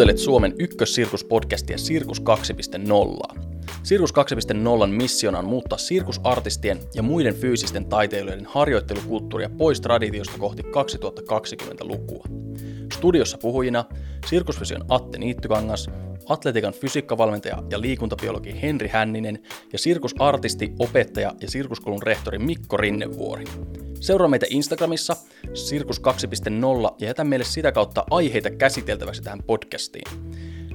Kuuntelet Suomen ykkössirkuspodcastia Sirkus 2.0. Sirkus 2.0 missiona on muuttaa sirkusartistien ja muiden fyysisten taiteilijoiden harjoittelukulttuuria pois traditiosta kohti 2020-lukua. Studiossa puhujina Sirkusfysion Atte Niittykangas, atletikan fysiikkavalmentaja ja liikuntabiologi Henri Hänninen ja sirkusartisti, opettaja ja sirkuskoulun rehtori Mikko Rinnevuori. Seuraa meitä Instagramissa Sirkus 2.0 ja jätä meille sitä kautta aiheita käsiteltäväksi tähän podcastiin.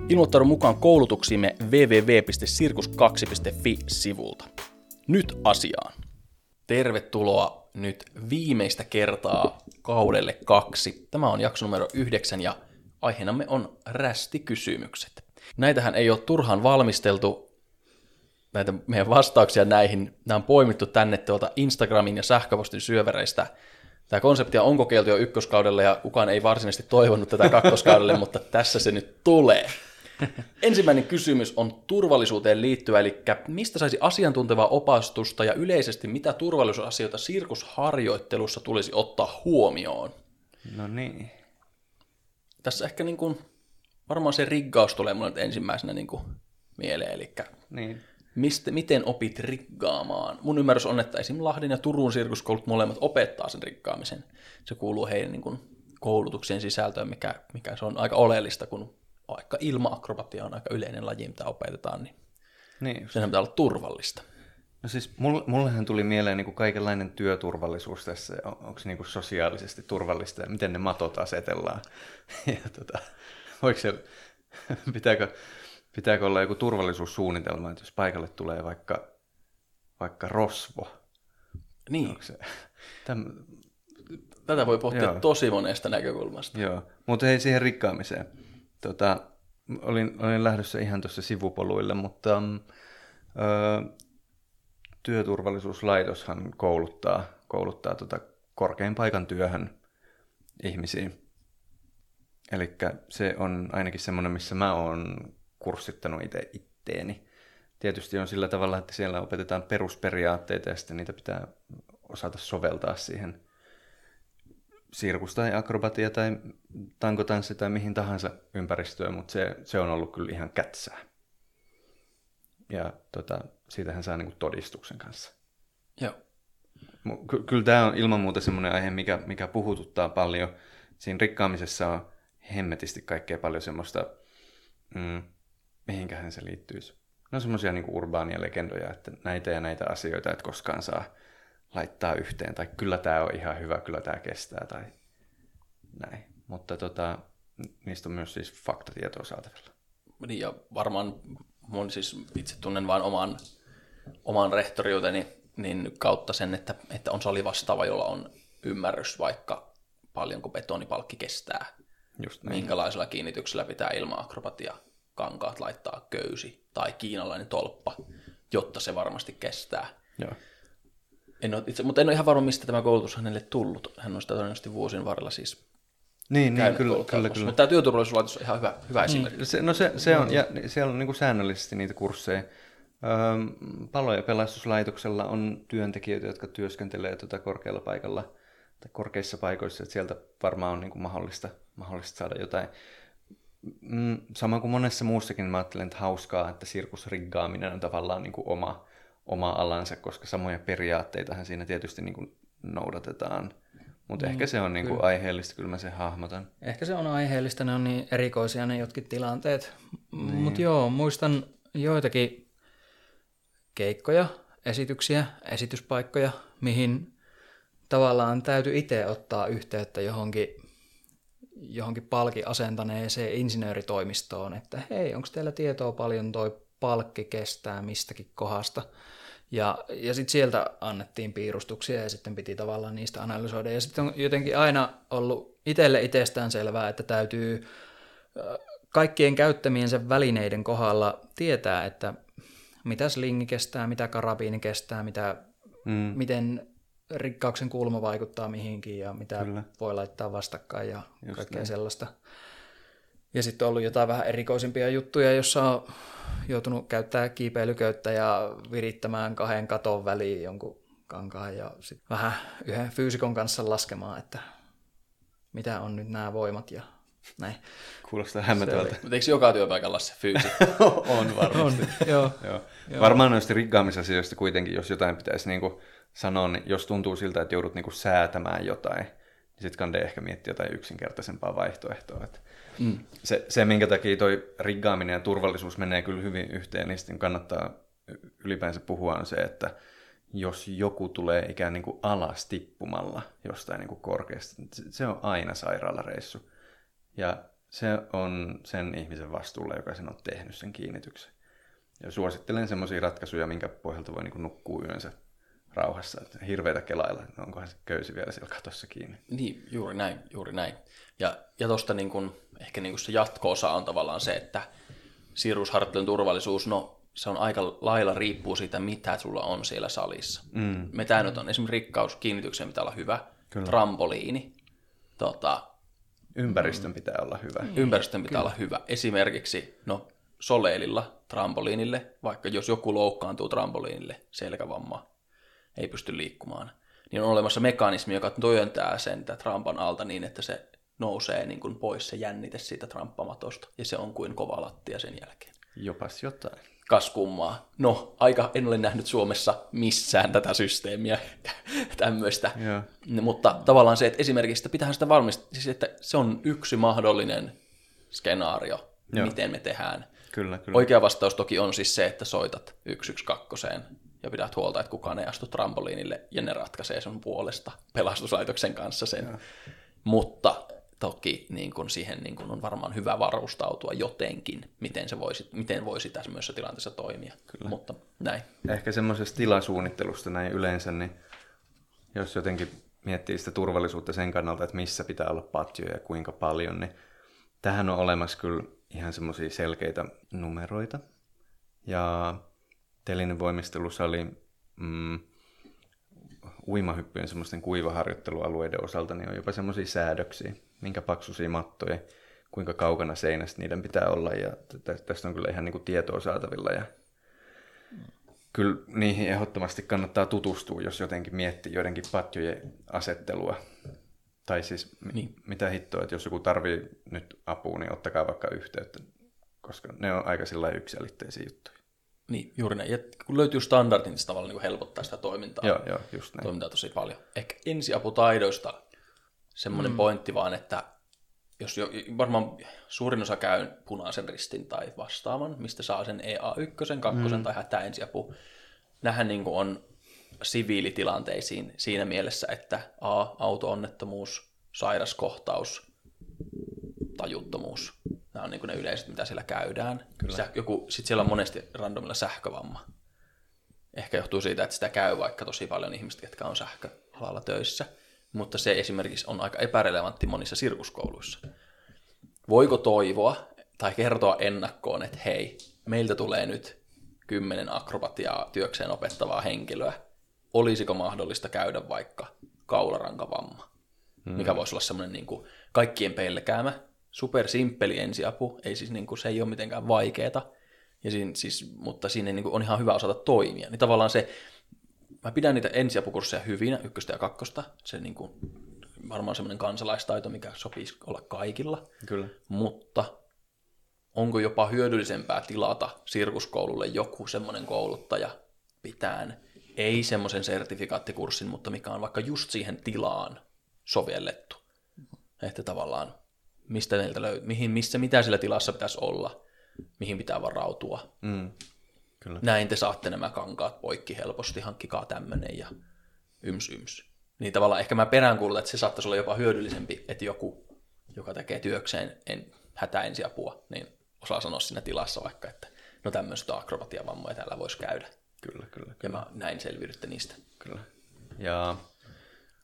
Ilmoittaudu mukaan koulutuksiimme www.sirkus2.fi-sivulta. Nyt asiaan. Tervetuloa nyt viimeistä kertaa kaudelle kaksi. Tämä on jakso numero yhdeksän ja aiheenamme on rästikysymykset. Näitähän ei ole turhaan valmisteltu, näitä meidän vastauksia näihin. Nämä on poimittu tänne tuolta Instagramin ja sähköpostin syövereistä. Tämä konsepti on kokeiltu jo ykköskaudella ja kukaan ei varsinaisesti toivonut tätä kakkoskaudelle, mutta tässä se nyt tulee. Ensimmäinen kysymys on turvallisuuteen liittyvä, eli mistä saisi asiantuntevaa opastusta ja yleisesti mitä turvallisuusasioita sirkusharjoittelussa tulisi ottaa huomioon? No niin. Tässä ehkä niin kuin, varmaan se riggaus tulee mulle ensimmäisenä niin kuin mieleen, eli niin. mistä, miten opit riggaamaan? Mun ymmärrys on, että esim. Lahden ja Turun sirkuskoulut molemmat opettaa sen riggaamisen. Se kuuluu heidän niin kuin, koulutuksien sisältöön, mikä, mikä se on aika oleellista, kun vaikka ilma-akrobatia on aika yleinen laji, mitä opetetaan, niin, niin. sen pitää olla turvallista. No siis mullehan tuli mieleen niin kuin kaikenlainen työturvallisuus tässä, onko se niin kuin sosiaalisesti turvallista ja miten ne matot asetellaan. Ja tota, voiko se, pitääkö, pitääkö olla joku turvallisuussuunnitelma, että jos paikalle tulee vaikka, vaikka rosvo. Niin. se, täm... Tätä voi pohtia Joo. tosi monesta näkökulmasta. Joo, mutta ei siihen rikkaamiseen. Tota, olin, olin lähdössä ihan tuossa sivupoluille, mutta mm, ö, työturvallisuuslaitoshan kouluttaa, kouluttaa tota korkein paikan työhön ihmisiä. Eli se on ainakin semmoinen, missä mä oon kurssittanut itse itteeni. Tietysti on sillä tavalla, että siellä opetetaan perusperiaatteita ja sitten niitä pitää osata soveltaa siihen sirkus tai akrobatia tai tankotanssi tai mihin tahansa ympäristöön, mutta se, se on ollut kyllä ihan kätsää. Ja tota, siitähän saa niinku todistuksen kanssa. Joo. Ky- kyllä tämä on ilman muuta semmoinen aihe, mikä, mikä puhututtaa paljon. Siinä rikkaamisessa on hemmetisti kaikkea paljon semmoista, mm, mihinkähän se liittyisi. No semmoisia niinku urbaania legendoja, että näitä ja näitä asioita et koskaan saa laittaa yhteen, tai kyllä tämä on ihan hyvä, kyllä tämä kestää, tai näin. Mutta tota, niistä on myös siis faktatietoa saatavilla. Niin, ja varmaan mun siis itse tunnen vain oman, oman rehtoriuteni niin kautta sen, että, että on sali vastaava, jolla on ymmärrys vaikka paljonko betonipalkki kestää, Just näin. minkälaisella kiinnityksellä pitää ilma-akrobatia kankaat laittaa köysi tai kiinalainen tolppa, jotta se varmasti kestää. Joo. En ole itse, mutta en ole ihan varma, mistä tämä koulutus hänelle tullut. Hän on sitä todennäköisesti vuosien varrella siis niin, niin kyllä, kyllä, kyllä. Mutta tämä työturvallisuuslaitos on ihan hyvä, hyvä niin, esimerkki. Se, no se, se on, ja siellä on niin kuin säännöllisesti niitä kursseja. Öö, palo- ja pelastuslaitoksella on työntekijöitä, jotka työskentelee tuota korkealla paikalla tai korkeissa paikoissa, että sieltä varmaan on niin kuin mahdollista, mahdollista saada jotain. Mm, sama kuin monessa muussakin mä ajattelen, että hauskaa, että sirkusriggaaminen on tavallaan niin kuin oma, oma alansa, koska samoja periaatteitahan siinä tietysti niin kuin noudatetaan. Mutta mm, ehkä se on niin kuin aiheellista, kyllä mä sen hahmotan. Ehkä se on aiheellista, ne on niin erikoisia ne jotkin tilanteet. Niin. Mutta joo, muistan joitakin keikkoja, esityksiä, esityspaikkoja, mihin tavallaan täytyy itse ottaa yhteyttä johonkin, johonkin palki asentaneeseen insinööritoimistoon, että hei, onko teillä tietoa paljon toi palkki kestää mistäkin kohdasta. Ja, ja sitten sieltä annettiin piirustuksia ja sitten piti tavallaan niistä analysoida. Ja sitten on jotenkin aina ollut itselle itsestään selvää, että täytyy kaikkien käyttämiensä välineiden kohdalla tietää, että mitä slingi kestää, mitä karabiini kestää, mitä, mm. miten rikkauksen kulma vaikuttaa mihinkin ja mitä Kyllä. voi laittaa vastakkain ja Just kaikkea näin. sellaista. Ja sitten on ollut jotain vähän erikoisimpia juttuja, jossa on joutunut käyttää kiipeilyköyttä ja virittämään kahden katon väliin jonkun kankaan ja sitten vähän yhden fyysikon kanssa laskemaan, että mitä on nyt nämä voimat ja Näin. Kuulostaa hämmentävältä. Mutta eikö joka työpaikalla se fyysi? on varmasti. On, joo. Joo. Varmaan noista riggaamisasioista kuitenkin, jos jotain pitäisi niinku sanoa, niin jos tuntuu siltä, että joudut niinku säätämään jotain, niin sitten kannattaa ehkä miettiä jotain yksinkertaisempaa vaihtoehtoa. Että mm. se, se, minkä takia toi riggaaminen ja turvallisuus menee kyllä hyvin yhteen, niin sitten kannattaa ylipäänsä puhua on se, että jos joku tulee ikään niin kuin alas tippumalla jostain niin kuin korkeasta, se on aina sairaalareissu. Ja se on sen ihmisen vastuulla, joka sen on tehnyt sen kiinnityksen. Ja suosittelen semmoisia ratkaisuja, minkä pohjalta voi niin nukkua yönsä rauhassa. Että hirveitä kelailla, onkohan se köysi vielä siellä katossa kiinni. Niin, juuri näin, juuri näin. Ja, ja tuosta niin kun, ehkä niin kun se jatko-osa on tavallaan se, että siirrusharjoittelun turvallisuus, no se on aika lailla riippuu siitä, mitä sulla on siellä salissa. Mm. Me tämä nyt on esimerkiksi rikkaus, kiinnityksen pitää olla hyvä, Kyllä. trampoliini, tota, Ympäristön pitää olla hyvä. Mm. Ympäristön pitää Kyllä. olla hyvä. Esimerkiksi no, soleililla trampoliinille, vaikka jos joku loukkaantuu trampoliinille, selkävamma, ei pysty liikkumaan, niin on olemassa mekanismi, joka työntää sen trampan alta niin, että se nousee niin kuin pois se jännite siitä tramppamatosta, ja se on kuin kova lattia sen jälkeen. Jopas jotain kas kummaa. No, aika en ole nähnyt Suomessa missään tätä systeemiä tämmöistä. Yeah. Mutta tavallaan se, että esimerkiksi että pitää sitä valmistaa, siis että se on yksi mahdollinen skenaario, Joo. miten me tehdään. Kyllä, kyllä. Oikea vastaus toki on siis se, että soitat 112 ja pidät huolta, että kukaan ei astu trampoliinille ja ne ratkaisee sun puolesta pelastuslaitoksen kanssa sen. Ja. Mutta toki niin kun siihen niin kun on varmaan hyvä varustautua jotenkin, miten, se voisi, miten voisi tämmöisessä tilanteessa toimia. Kyllä. Mutta näin. Ehkä semmoisesta tilasuunnittelusta näin yleensä, niin jos jotenkin miettii sitä turvallisuutta sen kannalta, että missä pitää olla patjoja ja kuinka paljon, niin tähän on olemassa kyllä ihan semmoisia selkeitä numeroita. Ja telinen voimistelussa oli mm, uimahyppyjen semmoisten kuivaharjoittelualueiden osalta, niin on jopa semmoisia säädöksiä, minkä paksuisia mattoja, kuinka kaukana seinästä niiden pitää olla. Ja tästä on kyllä ihan niin kuin tietoa saatavilla. Ja kyllä niihin ehdottomasti kannattaa tutustua, jos jotenkin miettii joidenkin patjojen asettelua. Tai siis niin. mitä hittoa, että jos joku tarvii nyt apua, niin ottakaa vaikka yhteyttä, koska ne on aika sillä yksiselitteisiä juttuja. Niin, juuri näin. Ja kun löytyy standardit, niin se tavallaan niin helpottaa sitä toimintaa. Joo, joo, just näin. Toimintaa tosi paljon. Ehkä ensiaputaidoista semmoinen mm. pointti vaan, että jos jo, varmaan suurin osa käy punaisen ristin tai vastaavan, mistä saa sen EA1, 2 mm. tai hätäensiapu. Nähän niin on siviilitilanteisiin siinä mielessä, että A, auto-onnettomuus, sairaskohtaus, tajuttomuus. Nämä on niin ne yleiset, mitä siellä käydään. Sitten siellä on monesti randomilla sähkövamma. Ehkä johtuu siitä, että sitä käy vaikka tosi paljon ihmistä, jotka on sähköalalla töissä – mutta se esimerkiksi on aika epärelevantti monissa sirkuskouluissa. Voiko toivoa tai kertoa ennakkoon, että hei, meiltä tulee nyt kymmenen akrobatiaa työkseen opettavaa henkilöä. Olisiko mahdollista käydä vaikka kaularankavamma, hmm. mikä voisi olla semmoinen niin kuin kaikkien pelkäämä, super simppeli ensiapu, ei siis niin kuin, se ei ole mitenkään vaikeeta, ja siinä, siis, mutta siinä niin kuin, on ihan hyvä osata toimia. Niin tavallaan se mä pidän niitä ensiapukursseja hyvinä, ykköstä ja kakkosta. Se niin kuin, varmaan semmoinen kansalaistaito, mikä sopisi olla kaikilla. Kyllä. Mutta onko jopa hyödyllisempää tilata sirkuskoululle joku semmoinen kouluttaja pitään, ei semmoisen sertifikaattikurssin, mutta mikä on vaikka just siihen tilaan sovellettu. Että tavallaan, mistä neiltä löy- mihin, missä, mitä sillä tilassa pitäisi olla, mihin pitää varautua. Mm. Kyllä. Näin te saatte nämä kankaat poikki helposti, hankkikaa tämmöinen ja yms yms. Niin tavallaan ehkä mä peräänkuulutan, että se saattaisi olla jopa hyödyllisempi, että joku, joka tekee työkseen en, hätäensiapua, niin osaa sanoa siinä tilassa vaikka, että no tämmöistä akrobatiavammoja täällä voisi käydä. Kyllä, kyllä, kyllä. Ja mä näin selviydytte niistä. Kyllä. Ja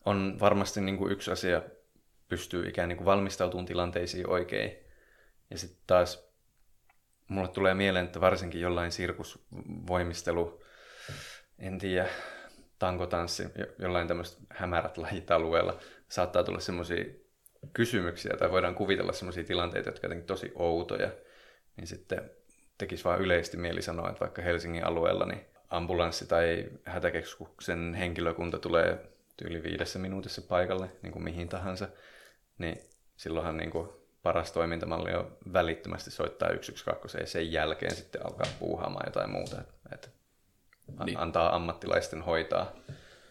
on varmasti niin kuin yksi asia, pystyy ikään niin kuin valmistautumaan tilanteisiin oikein. Ja sitten taas mulle tulee mieleen, että varsinkin jollain sirkusvoimistelu, en tiedä, tankotanssi, jollain tämmöistä hämärät lajit alueella, saattaa tulla semmoisia kysymyksiä tai voidaan kuvitella semmoisia tilanteita, jotka ovat tosi outoja, niin sitten tekisi vaan yleisesti mieli sanoa, että vaikka Helsingin alueella niin ambulanssi tai hätäkeskuksen henkilökunta tulee yli viidessä minuutissa paikalle, niin kuin mihin tahansa, niin silloinhan niin kuin paras toimintamalli on välittömästi soittaa 112 ja sen jälkeen sitten alkaa puuhaamaan jotain muuta. Että, Niin. niin. antaa ammattilaisten hoitaa.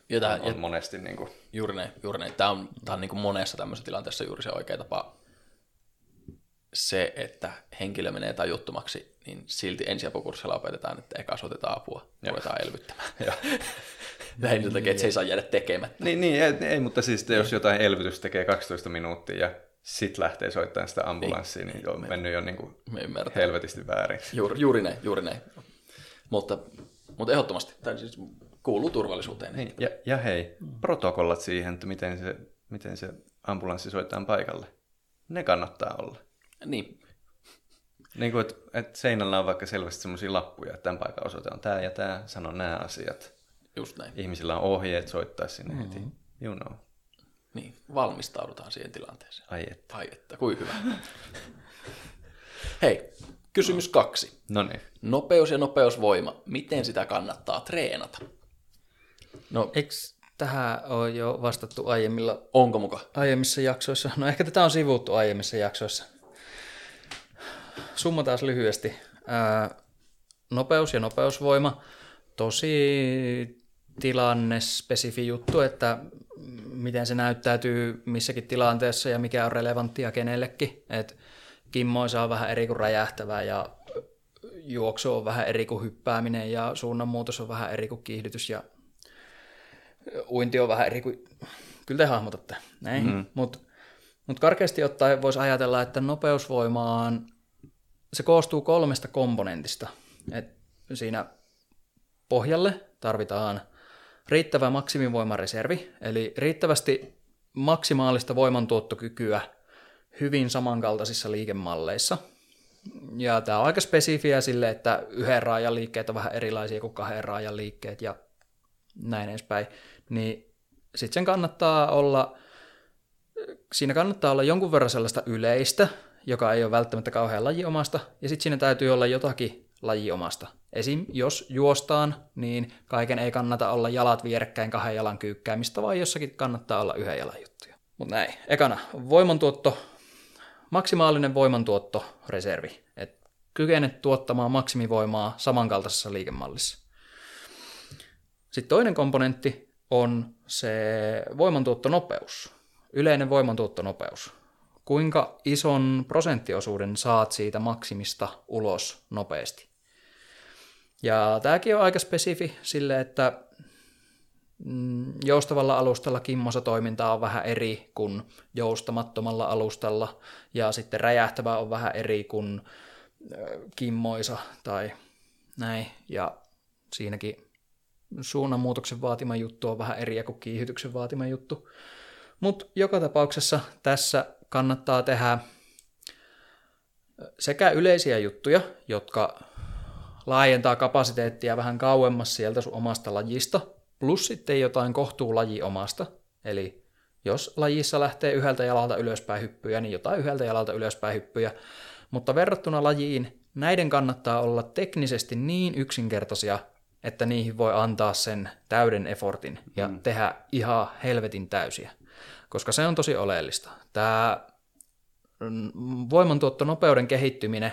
Ja tää, on, ja on monesti niin kuin, Juuri näin, juuri näin. Tämä on, tämä on niin kuin monessa tämmöisessä tilanteessa juuri se oikea tapa. Se, että henkilö menee tajuttomaksi, niin silti ensiapukurssilla opetetaan, että eka soitetaan apua, Joo. ruvetaan elvyttämään. Lähinnä sen takia, että se ei saa jäädä tekemättä. Niin, niin ei, ei, mutta siis jos jotain elvytys tekee 12 minuuttia ja sit lähtee soittamaan sitä ambulanssia, niin, niin on mennyt jo niin kuin Me helvetisti väärin. Juuri, juuri näin, juuri näin. Mutta, mutta ehdottomasti, tämä siis kuuluu turvallisuuteen. Niin, ja, ja hei, protokollat siihen, että miten se, miten se ambulanssi soittaa paikalle. Ne kannattaa olla. Niin, Niin kuin, että, että seinällä on vaikka selvästi sellaisia lappuja, että tämän paikan osoite on tämä ja tämä, sano nämä asiat. just näin. Ihmisillä on ohjeet soittaa sinne mm-hmm. heti. You know. Niin, valmistaudutaan siihen tilanteeseen. Ai että. Ai että, kuin hyvä. Hei, kysymys kaksi. No niin. Nopeus ja nopeusvoima, miten sitä kannattaa treenata? No, Eikö tähän ole jo vastattu aiemmilla, onko muka? aiemmissa jaksoissa? No ehkä tätä on sivuttu aiemmissa jaksoissa. Summa taas lyhyesti. Ää, nopeus ja nopeusvoima. Tosi tilannespesifi juttu, että miten se näyttäytyy missäkin tilanteessa ja mikä on relevanttia kenellekin. Et kimmoisa on vähän eri kuin räjähtävä ja juoksu on vähän eri kuin hyppääminen ja suunnanmuutos on vähän eri kuin kiihdytys ja uinti on vähän eri kuin... Kyllä te hahmotatte, näin. Mm. Mutta mut karkeasti ottaen voisi ajatella, että nopeusvoimaan se koostuu kolmesta komponentista. Et siinä pohjalle tarvitaan riittävä maksimivoimareservi, eli riittävästi maksimaalista voimantuottokykyä hyvin samankaltaisissa liikemalleissa. Ja tämä on aika spesifiä sille, että yhden raajan liikkeet on vähän erilaisia kuin kahden raajan liikkeet ja näin edespäin. Niin sitten sen kannattaa olla, siinä kannattaa olla jonkun verran sellaista yleistä, joka ei ole välttämättä kauhean lajiomasta, ja sitten siinä täytyy olla jotakin lajiomasta. Esim. jos juostaan, niin kaiken ei kannata olla jalat vierekkäin kahden jalan kyykkäämistä, vaan jossakin kannattaa olla yhden jalan juttuja. Mutta näin. Ekana, voimantuotto, maksimaalinen voimantuotto, reservi. Et kykene tuottamaan maksimivoimaa samankaltaisessa liikemallissa. Sitten toinen komponentti on se voimantuottonopeus, yleinen voimantuottonopeus. Kuinka ison prosenttiosuuden saat siitä maksimista ulos nopeasti. Ja tämäkin on aika spesifi sille, että mm, joustavalla alustalla kimmosa toiminta on vähän eri kuin joustamattomalla alustalla, ja sitten räjähtävä on vähän eri kuin ö, kimmoisa tai näin, ja siinäkin suunnanmuutoksen vaatima juttu on vähän eri kuin kiihytyksen vaatima juttu. Mutta joka tapauksessa tässä kannattaa tehdä sekä yleisiä juttuja, jotka laajentaa kapasiteettia vähän kauemmas sieltä sun omasta lajista, plus sitten jotain kohtuu lajiomasta. Eli jos lajissa lähtee yhdeltä jalalta ylöspäin hyppyjä, niin jotain yhdeltä jalalta ylöspäin hyppyjä. Mutta verrattuna lajiin, näiden kannattaa olla teknisesti niin yksinkertaisia, että niihin voi antaa sen täyden effortin ja mm. tehdä ihan helvetin täysiä. Koska se on tosi oleellista. Tämä voimantuottonopeuden kehittyminen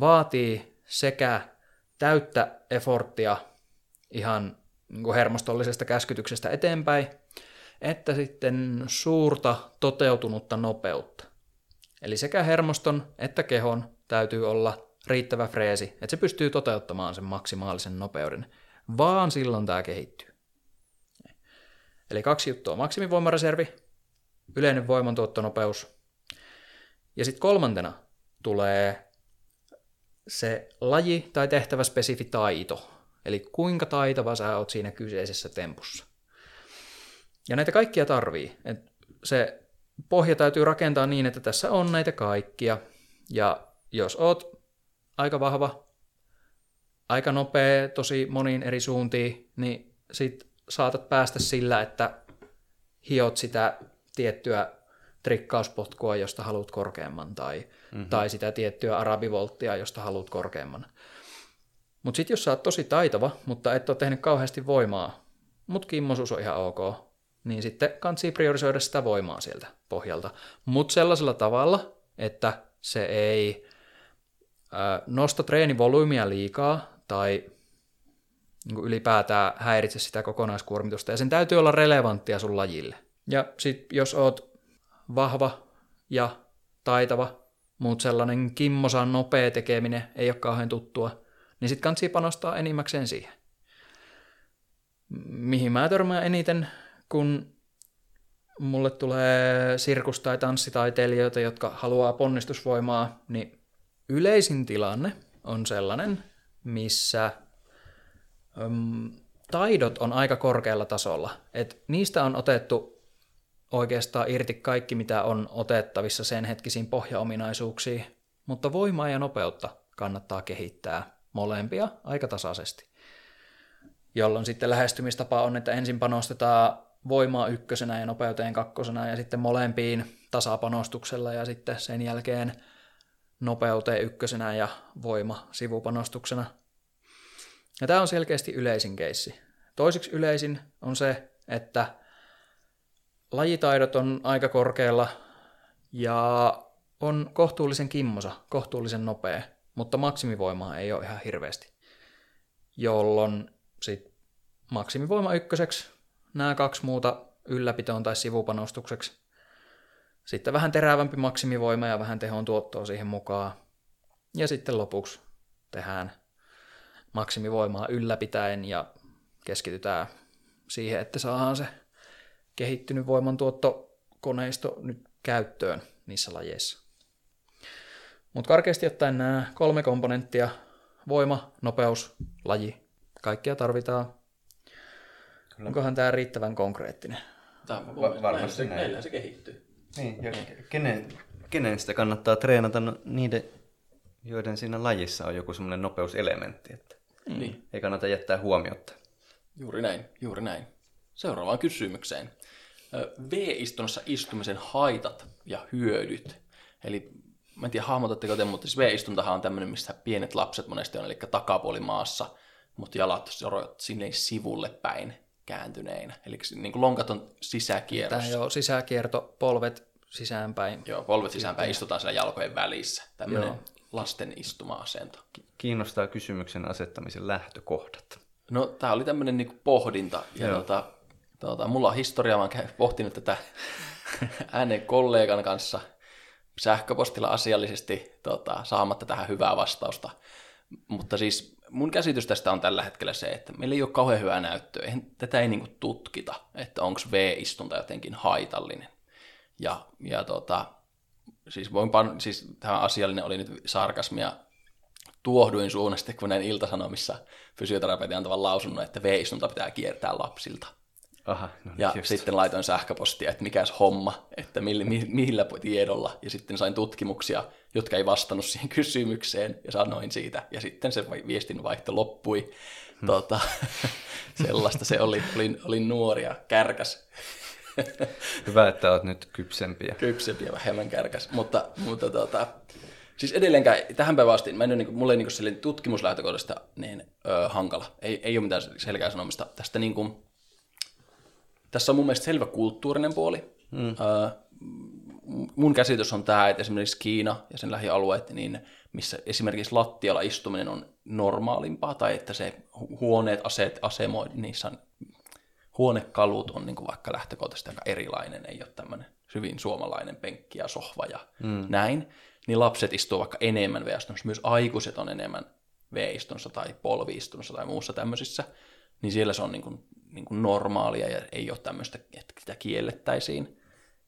vaatii sekä täyttä efforttia ihan niin hermostollisesta käskytyksestä eteenpäin, että sitten suurta toteutunutta nopeutta. Eli sekä hermoston että kehon täytyy olla riittävä freesi, että se pystyy toteuttamaan sen maksimaalisen nopeuden. Vaan silloin tämä kehittyy. Eli kaksi juttua. Maksimivoimareservi, yleinen voimantuottonopeus. Ja sitten kolmantena tulee se laji tai tehtävä spesifi taito. Eli kuinka taitava sä oot siinä kyseisessä tempussa. Ja näitä kaikkia tarvii. Et se pohja täytyy rakentaa niin, että tässä on näitä kaikkia. Ja jos oot aika vahva, aika nopea, tosi moniin eri suuntiin, niin sit saatat päästä sillä, että hiot sitä tiettyä trikkauspotkua, josta haluat korkeamman, tai, mm-hmm. tai sitä tiettyä arabivolttia, josta haluat korkeamman. Mutta sitten jos sä oot tosi taitava, mutta et ole tehnyt kauheasti voimaa, mutta kimmosuus on ihan ok, niin sitten kansi priorisoida sitä voimaa sieltä pohjalta. Mutta sellaisella tavalla, että se ei ö, nosta treenivolyymia liikaa tai niin ylipäätään häiritse sitä kokonaiskuormitusta, ja sen täytyy olla relevanttia sun lajille. Ja sitten jos oot vahva ja taitava, mutta sellainen kimmosan nopea tekeminen ei ole kauhean tuttua, niin sitten kannattaa panostaa enimmäkseen siihen. Mihin mä törmään eniten, kun mulle tulee sirkus- tai tanssitaiteilijoita, jotka haluaa ponnistusvoimaa, niin yleisin tilanne on sellainen, missä öm, taidot on aika korkealla tasolla. Et niistä on otettu oikeastaan irti kaikki, mitä on otettavissa sen hetkisiin pohjaominaisuuksiin, mutta voimaa ja nopeutta kannattaa kehittää molempia aika tasaisesti. Jolloin sitten lähestymistapa on, että ensin panostetaan voimaa ykkösenä ja nopeuteen kakkosena ja sitten molempiin tasapanostuksella ja sitten sen jälkeen nopeuteen ykkösenä ja voima sivupanostuksena. Ja tämä on selkeästi yleisin keissi. Toiseksi yleisin on se, että lajitaidot on aika korkealla ja on kohtuullisen kimmosa, kohtuullisen nopea, mutta maksimivoimaa ei ole ihan hirveästi. Jolloin sit maksimivoima ykköseksi, nämä kaksi muuta ylläpitoon tai sivupanostukseksi. Sitten vähän terävämpi maksimivoima ja vähän tehon tuottoa siihen mukaan. Ja sitten lopuksi tehdään maksimivoimaa ylläpitäen ja keskitytään siihen, että saadaan se kehittynyt voimantuottokoneisto nyt käyttöön niissä lajeissa. Mutta karkeasti ottaen nämä kolme komponenttia, voima, nopeus, laji, kaikkia tarvitaan. Kyllä. Onkohan tämä riittävän konkreettinen? Tämä on Va- varmasti näin. näin. Näillä se kehittyy. Niin, ja kenen, kenen sitä kannattaa treenata? No, niiden, joiden siinä lajissa on joku semmoinen nopeuselementti, että Niin. ei kannata jättää huomiota. Juuri näin, juuri näin. Seuraavaan kysymykseen. V-istunnossa istumisen haitat ja hyödyt. Eli mä en tiedä hahmotatteko te, mutta siis V-istuntahan on tämmöinen, missä pienet lapset monesti on, eli takapuoli maassa, mutta jalat sorot sinne sivulle päin kääntyneinä. Eli niin kuin lonkat on sisäkierros. Tämä jo sisäkierto, polvet sisäänpäin. Joo, polvet sisäänpäin istutaan siellä jalkojen välissä. Tämmöinen Joo. lasten istuma-asento. Kiinnostaa kysymyksen asettamisen lähtökohdat. No, tämä oli tämmöinen niinku pohdinta. Ja Joo. tota, tota, mulla on historiaa, mä oon pohtinut tätä ääneen kollegan kanssa sähköpostilla asiallisesti tota, saamatta tähän hyvää vastausta. Mutta siis mun käsitys tästä on tällä hetkellä se, että meillä ei ole kauhean hyvää näyttöä. Eihän, tätä ei niinku tutkita, että onko V-istunta jotenkin haitallinen. Ja, ja tota, siis, voin pan, siis tämä asiallinen oli nyt sarkasmia tuohduin suunnasta, kun näin iltasanomissa fysioterapeutin antavan lausunnon, että V-istunta pitää kiertää lapsilta. Aha, no niin Ja just. sitten laitoin sähköpostia, että mikäs homma, että millä, mi- millä tiedolla. Ja sitten sain tutkimuksia, jotka ei vastannut siihen kysymykseen, ja sanoin siitä. Ja sitten se vai- viestinvaihto loppui. Hmm. Tota, sellaista se oli. Olin, olin nuori ja kärkäs, Hyvä, että olet nyt kypsempiä. kypsempi ja vähemmän kärkäs. Mutta, mutta tota, siis edelleenkään tähän päivään asti, mä en ole, niin kuin, mulle niin kuin tutkimuslähtökohdasta niin ö, hankala. Ei, ei ole mitään selkeää sanomista. Tästä niin kuin, tässä on mun mielestä selvä kulttuurinen puoli. Mm. Ö, mun käsitys on tämä, että esimerkiksi Kiina ja sen lähialueet, niin missä esimerkiksi lattialla istuminen on normaalimpaa, tai että se hu- huoneet, aseet, asemoid, niissä on, huonekalut on niin kuin vaikka lähtökohtaisesti aika erilainen, ei ole tämmöinen hyvin suomalainen penkki ja sohva ja mm. näin, niin lapset istuu vaikka enemmän V-istunnossa, myös aikuiset on enemmän V-istunnossa tai polvi-istunnossa tai muussa tämmöisissä, niin siellä se on niin kuin, niin kuin normaalia ja ei ole tämmöistä, että sitä kiellettäisiin.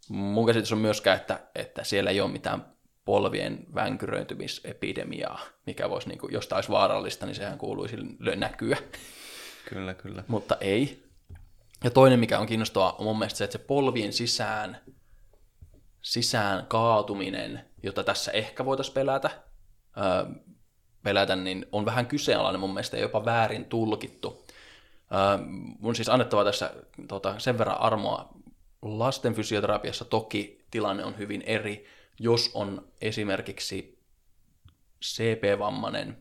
Mun käsitys on myöskään, että, että siellä ei ole mitään polvien vänkyröintymisepidemiaa, mikä voisi, niin kuin, jos tämä olisi vaarallista, niin sehän kuuluisi näkyä, Kyllä, kyllä. mutta ei. Ja toinen, mikä on kiinnostavaa, on mun mielestä se, että se polvien sisään, sisään kaatuminen, jota tässä ehkä voitaisiin pelätä, öö, pelätä, niin on vähän kyseenalainen mun mielestä ja jopa väärin tulkittu. Öö, mun siis annettava tässä tota, sen verran armoa. Lasten fysioterapiassa toki tilanne on hyvin eri, jos on esimerkiksi CP-vammainen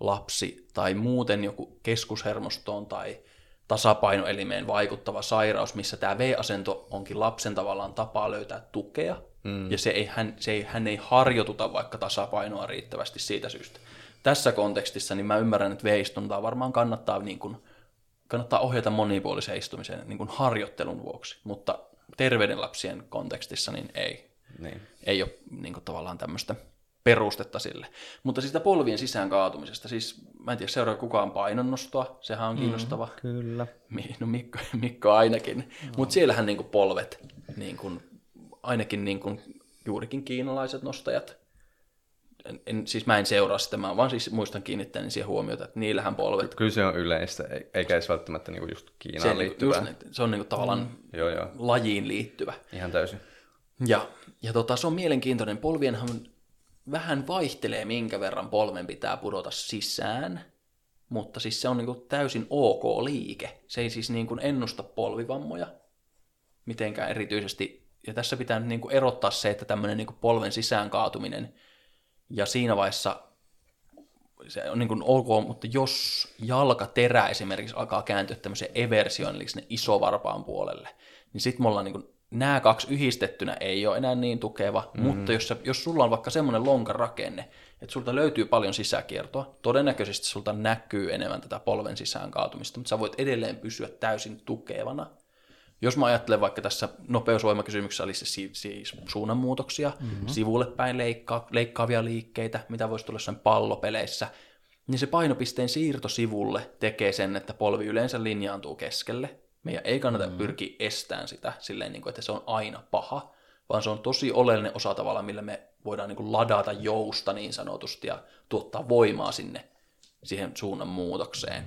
lapsi tai muuten joku keskushermostoon tai tasapainoelimeen vaikuttava sairaus, missä tämä V-asento onkin lapsen tavallaan tapaa löytää tukea Mm. Ja se ei, hän, se ei, hän ei harjoituta vaikka tasapainoa riittävästi siitä syystä. Tässä kontekstissa niin mä ymmärrän, että V-istuntaa varmaan kannattaa, niin kuin, kannattaa ohjata monipuoliseen istumiseen niin kuin harjoittelun vuoksi, mutta terveyden lapsien kontekstissa niin ei. Niin. Ei ole niin kuin, tavallaan tämmöistä perustetta sille. Mutta siitä polvien sisään kaatumisesta, siis mä en tiedä seuraa kukaan painonnostoa, sehän on kiinnostava. Mm, kyllä. No Mikko, Mikko ainakin. No. Mutta siellähän niin kuin polvet, niin kuin, ainakin niin kuin, juurikin kiinalaiset nostajat, en, siis mä en seuraa sitä, mä vaan siis muistan kiinnittäni siihen huomiota, että niillähän polvet... Kyllä se on yleistä, eikä edes välttämättä niinku just Kiinaan se, liittyvää. Just, se on niinku tavallaan mm. joo, joo. lajiin liittyvä. Ihan täysin. Ja, ja tota, se on mielenkiintoinen. Polvienhan vähän vaihtelee, minkä verran polven pitää pudota sisään, mutta siis se on niinku täysin ok liike. Se ei siis niinku ennusta polvivammoja mitenkään erityisesti. Ja tässä pitää niinku erottaa se, että tämmöinen niinku polven sisään kaatuminen – ja siinä vaiheessa se on niin kuin ok, mutta jos jalkaterä esimerkiksi alkaa kääntyä tämmöiseen eversioon, eli sinne isovarpaan puolelle, niin sitten me ollaan niin kuin, nämä kaksi yhdistettynä ei ole enää niin tukeva, mm-hmm. mutta jos, jos sulla on vaikka semmoinen lonkan rakenne, että sulta löytyy paljon sisäkiertoa, todennäköisesti sulta näkyy enemmän tätä polven sisään kaatumista, mutta sä voit edelleen pysyä täysin tukevana. Jos mä ajattelen vaikka tässä nopeusvoimakysymyksessä olisi siis, siis suunnanmuutoksia, mm-hmm. sivulle päin leikka- leikkaavia liikkeitä, mitä voisi tulla jossain pallopeleissä, niin se painopisteen siirto sivulle tekee sen, että polvi yleensä linjaantuu keskelle. Meidän ei kannata mm-hmm. pyrkiä estämään sitä silleen, niin kuin, että se on aina paha, vaan se on tosi oleellinen osa tavalla, millä me voidaan niin kuin ladata jousta niin sanotusti ja tuottaa voimaa sinne siihen suunnan muutokseen.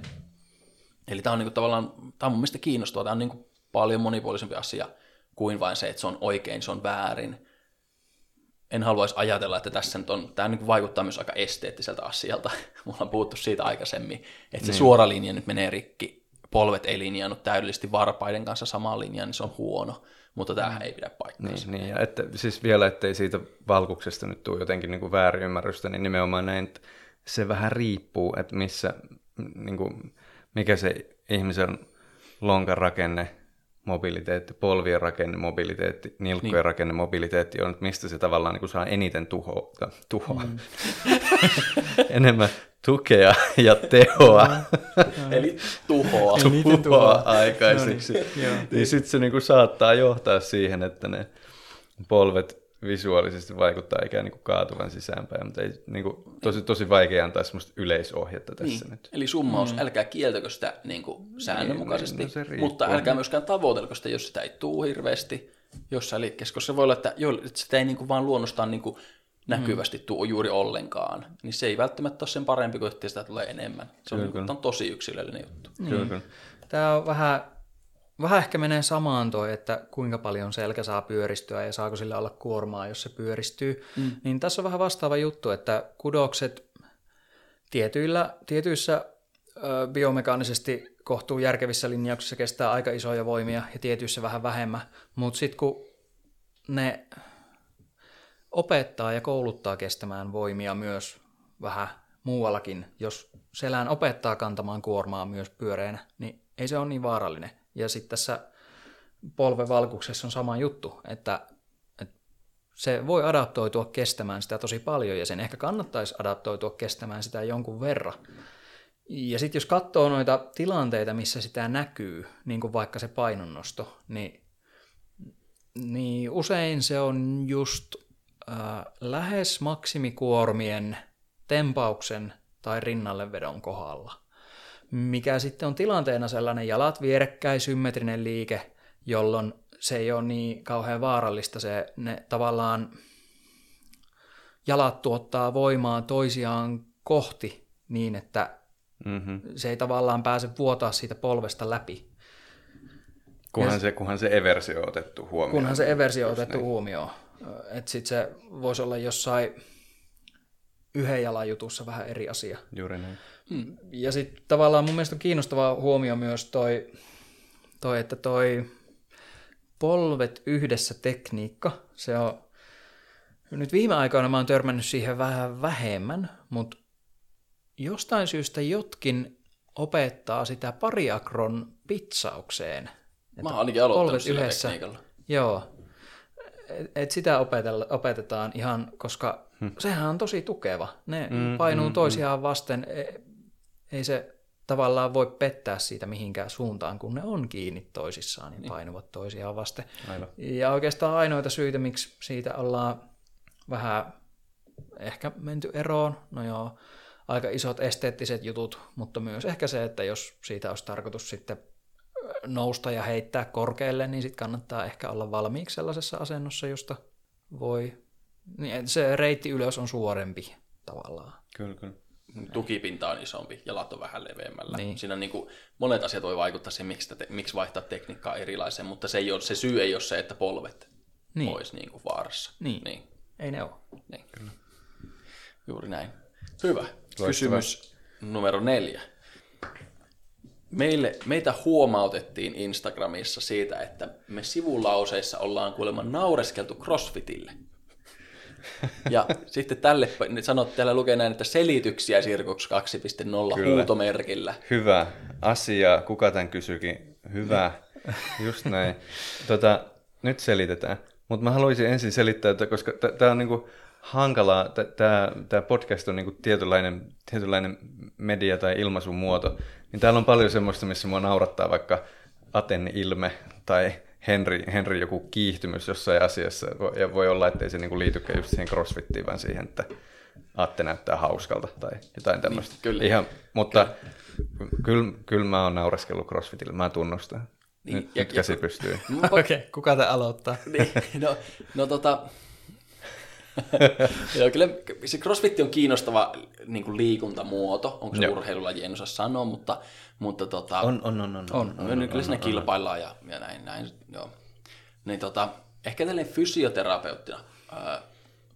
Eli tämä on niin kuin, tavallaan, tämä on mun mielestä kiinnostavaa, tämä on niin kuin paljon monipuolisempi asia kuin vain se, että se on oikein, se on väärin. En haluaisi ajatella, että tässä nyt on, tämä nyt vaikuttaa myös aika esteettiseltä asialta. Mulla on puhuttu siitä aikaisemmin, että se niin. suora linja nyt menee rikki. Polvet ei linjannut täydellisesti varpaiden kanssa samaan linjaan, niin se on huono. Mutta tämähän ei pidä paikkaansa. Niin, niin ja että, siis vielä, ettei siitä valkuksesta nyt tule jotenkin niin kuin väärinymmärrystä, niin nimenomaan näin, että se vähän riippuu, että missä, niin kuin, mikä se ihmisen lonkan rakenne mobiliteetti, polvien rakenne, mobiliteetti, nilkkojen niin. rakenne, mobiliteetti on, että mistä se tavallaan niin kuin saa eniten tuhoa, tuhoa. Mm. enemmän tukea ja tehoa. Eli tuhoa. tuhoa, tuhoa aikaiseksi. No niin, niin sitten se niin kuin saattaa johtaa siihen, että ne polvet visuaalisesti vaikuttaa ikään niin kuin kaatuvan sisäänpäin, mutta ei, niin kuin, tosi, tosi vaikea antaa semmoista yleisohjetta tässä niin. nyt. Eli summaus, mm. älkää kieltäkö sitä niin kuin säännönmukaisesti, niin, no mutta älkää myöskään tavoitelko sitä, jos sitä ei tuu hirveästi jossain liikkeessä, koska se voi olla, että, jo, että sitä ei niin kuin vaan luonnostaan niin kuin näkyvästi mm. tuu juuri ollenkaan, niin se ei välttämättä ole sen parempi kuin, että sitä tulee enemmän. Se on, kyllä, niin, on tosi yksilöllinen juttu. Mm. Kyllä, Tämä on vähän Vähän ehkä menee samaan toi, että kuinka paljon selkä saa pyöristyä ja saako sillä olla kuormaa, jos se pyöristyy. Mm. Niin tässä on vähän vastaava juttu, että kudokset tietyillä, tietyissä ö, biomekaanisesti kohtuu järkevissä linjauksissa kestää aika isoja voimia ja tietyissä vähän vähemmän. Mutta sitten kun ne opettaa ja kouluttaa kestämään voimia myös vähän muuallakin, jos selään opettaa kantamaan kuormaa myös pyöreänä, niin ei se ole niin vaarallinen. Ja sitten tässä polvevalkuksessa on sama juttu, että, että se voi adaptoitua kestämään sitä tosi paljon ja sen ehkä kannattaisi adaptoitua kestämään sitä jonkun verran. Ja sitten jos katsoo noita tilanteita, missä sitä näkyy, niin kuin vaikka se painonnosto, niin, niin usein se on just äh, lähes maksimikuormien tempauksen tai rinnallevedon kohdalla mikä sitten on tilanteena sellainen jalat vierekkäin symmetrinen liike, jolloin se ei ole niin kauhean vaarallista. Se, ne tavallaan jalat tuottaa voimaa toisiaan kohti niin, että mm-hmm. se ei tavallaan pääse vuotaa siitä polvesta läpi. Kunhan, se, kunhan se eversio on otettu huomioon. Kunhan se eversio on otettu niin. huomioon. Että sitten se voisi olla jossain yhden jalan jutussa vähän eri asia. Juuri näin. Hmm. Ja sitten tavallaan mun mielestä on kiinnostava huomio myös toi, toi, että toi polvet yhdessä tekniikka, se on, nyt viime aikoina mä oon törmännyt siihen vähän vähemmän, mutta jostain syystä jotkin opettaa sitä pariakron pitsaukseen. Mä oon ainakin aloittanut sillä yhdessä. tekniikalla. Joo. et, sitä opetella, opetetaan ihan, koska hmm. sehän on tosi tukeva. Ne hmm, painuu hmm, toisiaan vasten. Ei, se tavallaan voi pettää siitä mihinkään suuntaan, kun ne on kiinni toisissaan, niin, niin. painuvat toisiaan vasten. Aivan. Ja oikeastaan ainoita syitä, miksi siitä ollaan vähän ehkä menty eroon, no joo, aika isot esteettiset jutut, mutta myös ehkä se, että jos siitä olisi tarkoitus sitten nousta ja heittää korkealle, niin sitten kannattaa ehkä olla valmiiksi sellaisessa asennossa, josta voi, niin se reitti ylös on suorempi tavallaan. Kyllä, kyllä. Tukipinta on isompi, jalat on vähän leveämmällä. Niin. Siinä on niin kuin, monet asiat voi vaikuttaa siihen, miksi, te, miksi vaihtaa tekniikkaa erilaiseen, mutta se, ei ole, se syy ei ole se, että polvet niin. olisi niin kuin vaarassa. Niin. niin. Ei ne ole. Niin. Kyllä. Juuri näin. Hyvä. Loistava. Kysymys numero neljä. Meille, meitä huomautettiin Instagramissa siitä, että me sivulauseissa ollaan kuulemma naureskeltu CrossFitille. Ja sitten tälle sanot, täällä lukee näin, että selityksiä Sirkuks 2.0 huutomerkillä. Hyvä asia. Kuka tämän kysyikin? Hyvä. Just näin. Tota, nyt selitetään. Mutta mä haluaisin ensin selittää, että koska tämä on niinku hankalaa, tämä podcast on niinku tietynlainen, tietynlainen media tai ilmaisun muoto, niin täällä on paljon semmoista, missä mua naurattaa vaikka Aten ilme tai Henry, Henry joku kiihtymys jossain asiassa, ja voi olla, ettei se niinku liitykään just siihen crossfittiin, vaan siihen, että Atte näyttää hauskalta tai jotain tämmöistä. Niin, kyllä. Ihan, mutta kyllä, kyllä, kyllä mä oon naureskellut crossfitille, mä tunnustan. Niin, nyt, ja, nyt käsi ja, pystyy. Okei, okay, kuka te aloittaa? niin, no, no tota, Joo, kyllä se crossfit on kiinnostava niin kuin liikuntamuoto, onko se Joo. urheilulaji, en osaa sanoa, mutta, mutta tota, on, on, on, on, on, on, on, kyllä siinä kilpaillaan ja, ja näin, näin joo. Niin tota, ehkä tällainen fysioterapeuttina, äh,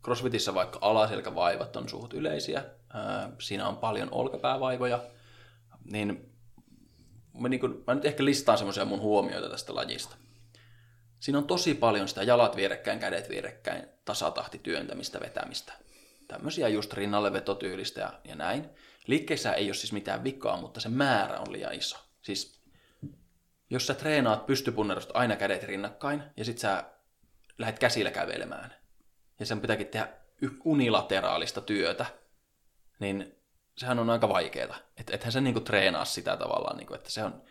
crossfitissä vaikka alaselkävaivat on suht yleisiä, äh, siinä on paljon olkapäävaivoja, niin mä, niin kuin, mä nyt ehkä listaan semmoisia mun huomioita tästä lajista. Siinä on tosi paljon sitä jalat vierekkäin, kädet vierekkäin, tasatahti työntämistä, vetämistä. Tämmöisiä just rinnalle vetotyylistä ja, ja näin. Liikkeissä ei ole siis mitään vikaa, mutta se määrä on liian iso. Siis jos sä treenaat pystypunnerusta aina kädet rinnakkain ja sit sä lähdet käsillä kävelemään ja sen pitääkin tehdä unilateraalista työtä, niin sehän on aika vaikeeta. Et, ethän se niinku treenaa sitä tavallaan, niinku, että se on,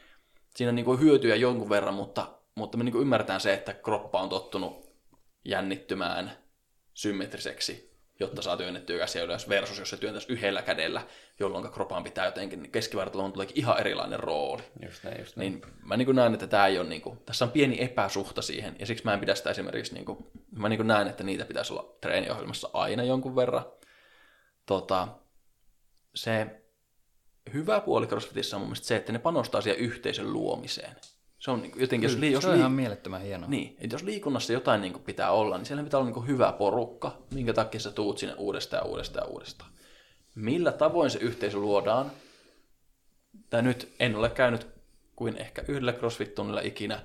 siinä on niinku hyötyjä jonkun verran, mutta mutta me niin ymmärretään se, että kroppa on tottunut jännittymään symmetriseksi, jotta saa työnnettyä käsiä ylös, versus jos se työntäisi yhdellä kädellä, jolloin kropan pitää jotenkin, niin keskivartaloon tuleekin ihan erilainen rooli. Just näin, just näin. Niin mä niin näen, että tämä ei ole, niin kuin, tässä on pieni epäsuhta siihen, ja siksi mä en pidä sitä esimerkiksi, niin kuin, mä niin näen, että niitä pitäisi olla treeniohjelmassa aina jonkun verran. Tota, se hyvä puoli CrossFitissa on mun mielestä se, että ne panostaa siihen yhteisön luomiseen. Se on niin kuin, jotenkin, jos, jos se on ihan mielettömän hienoa. Niin, että jos liikunnassa jotain niin kuin pitää olla, niin siellä pitää olla niin kuin hyvä porukka, minkä takia sä tuut sinne uudestaan ja uudestaan ja uudestaan. Millä tavoin se yhteisö luodaan? Tai nyt en ole käynyt kuin ehkä yhdellä CrossFit-tunnilla ikinä,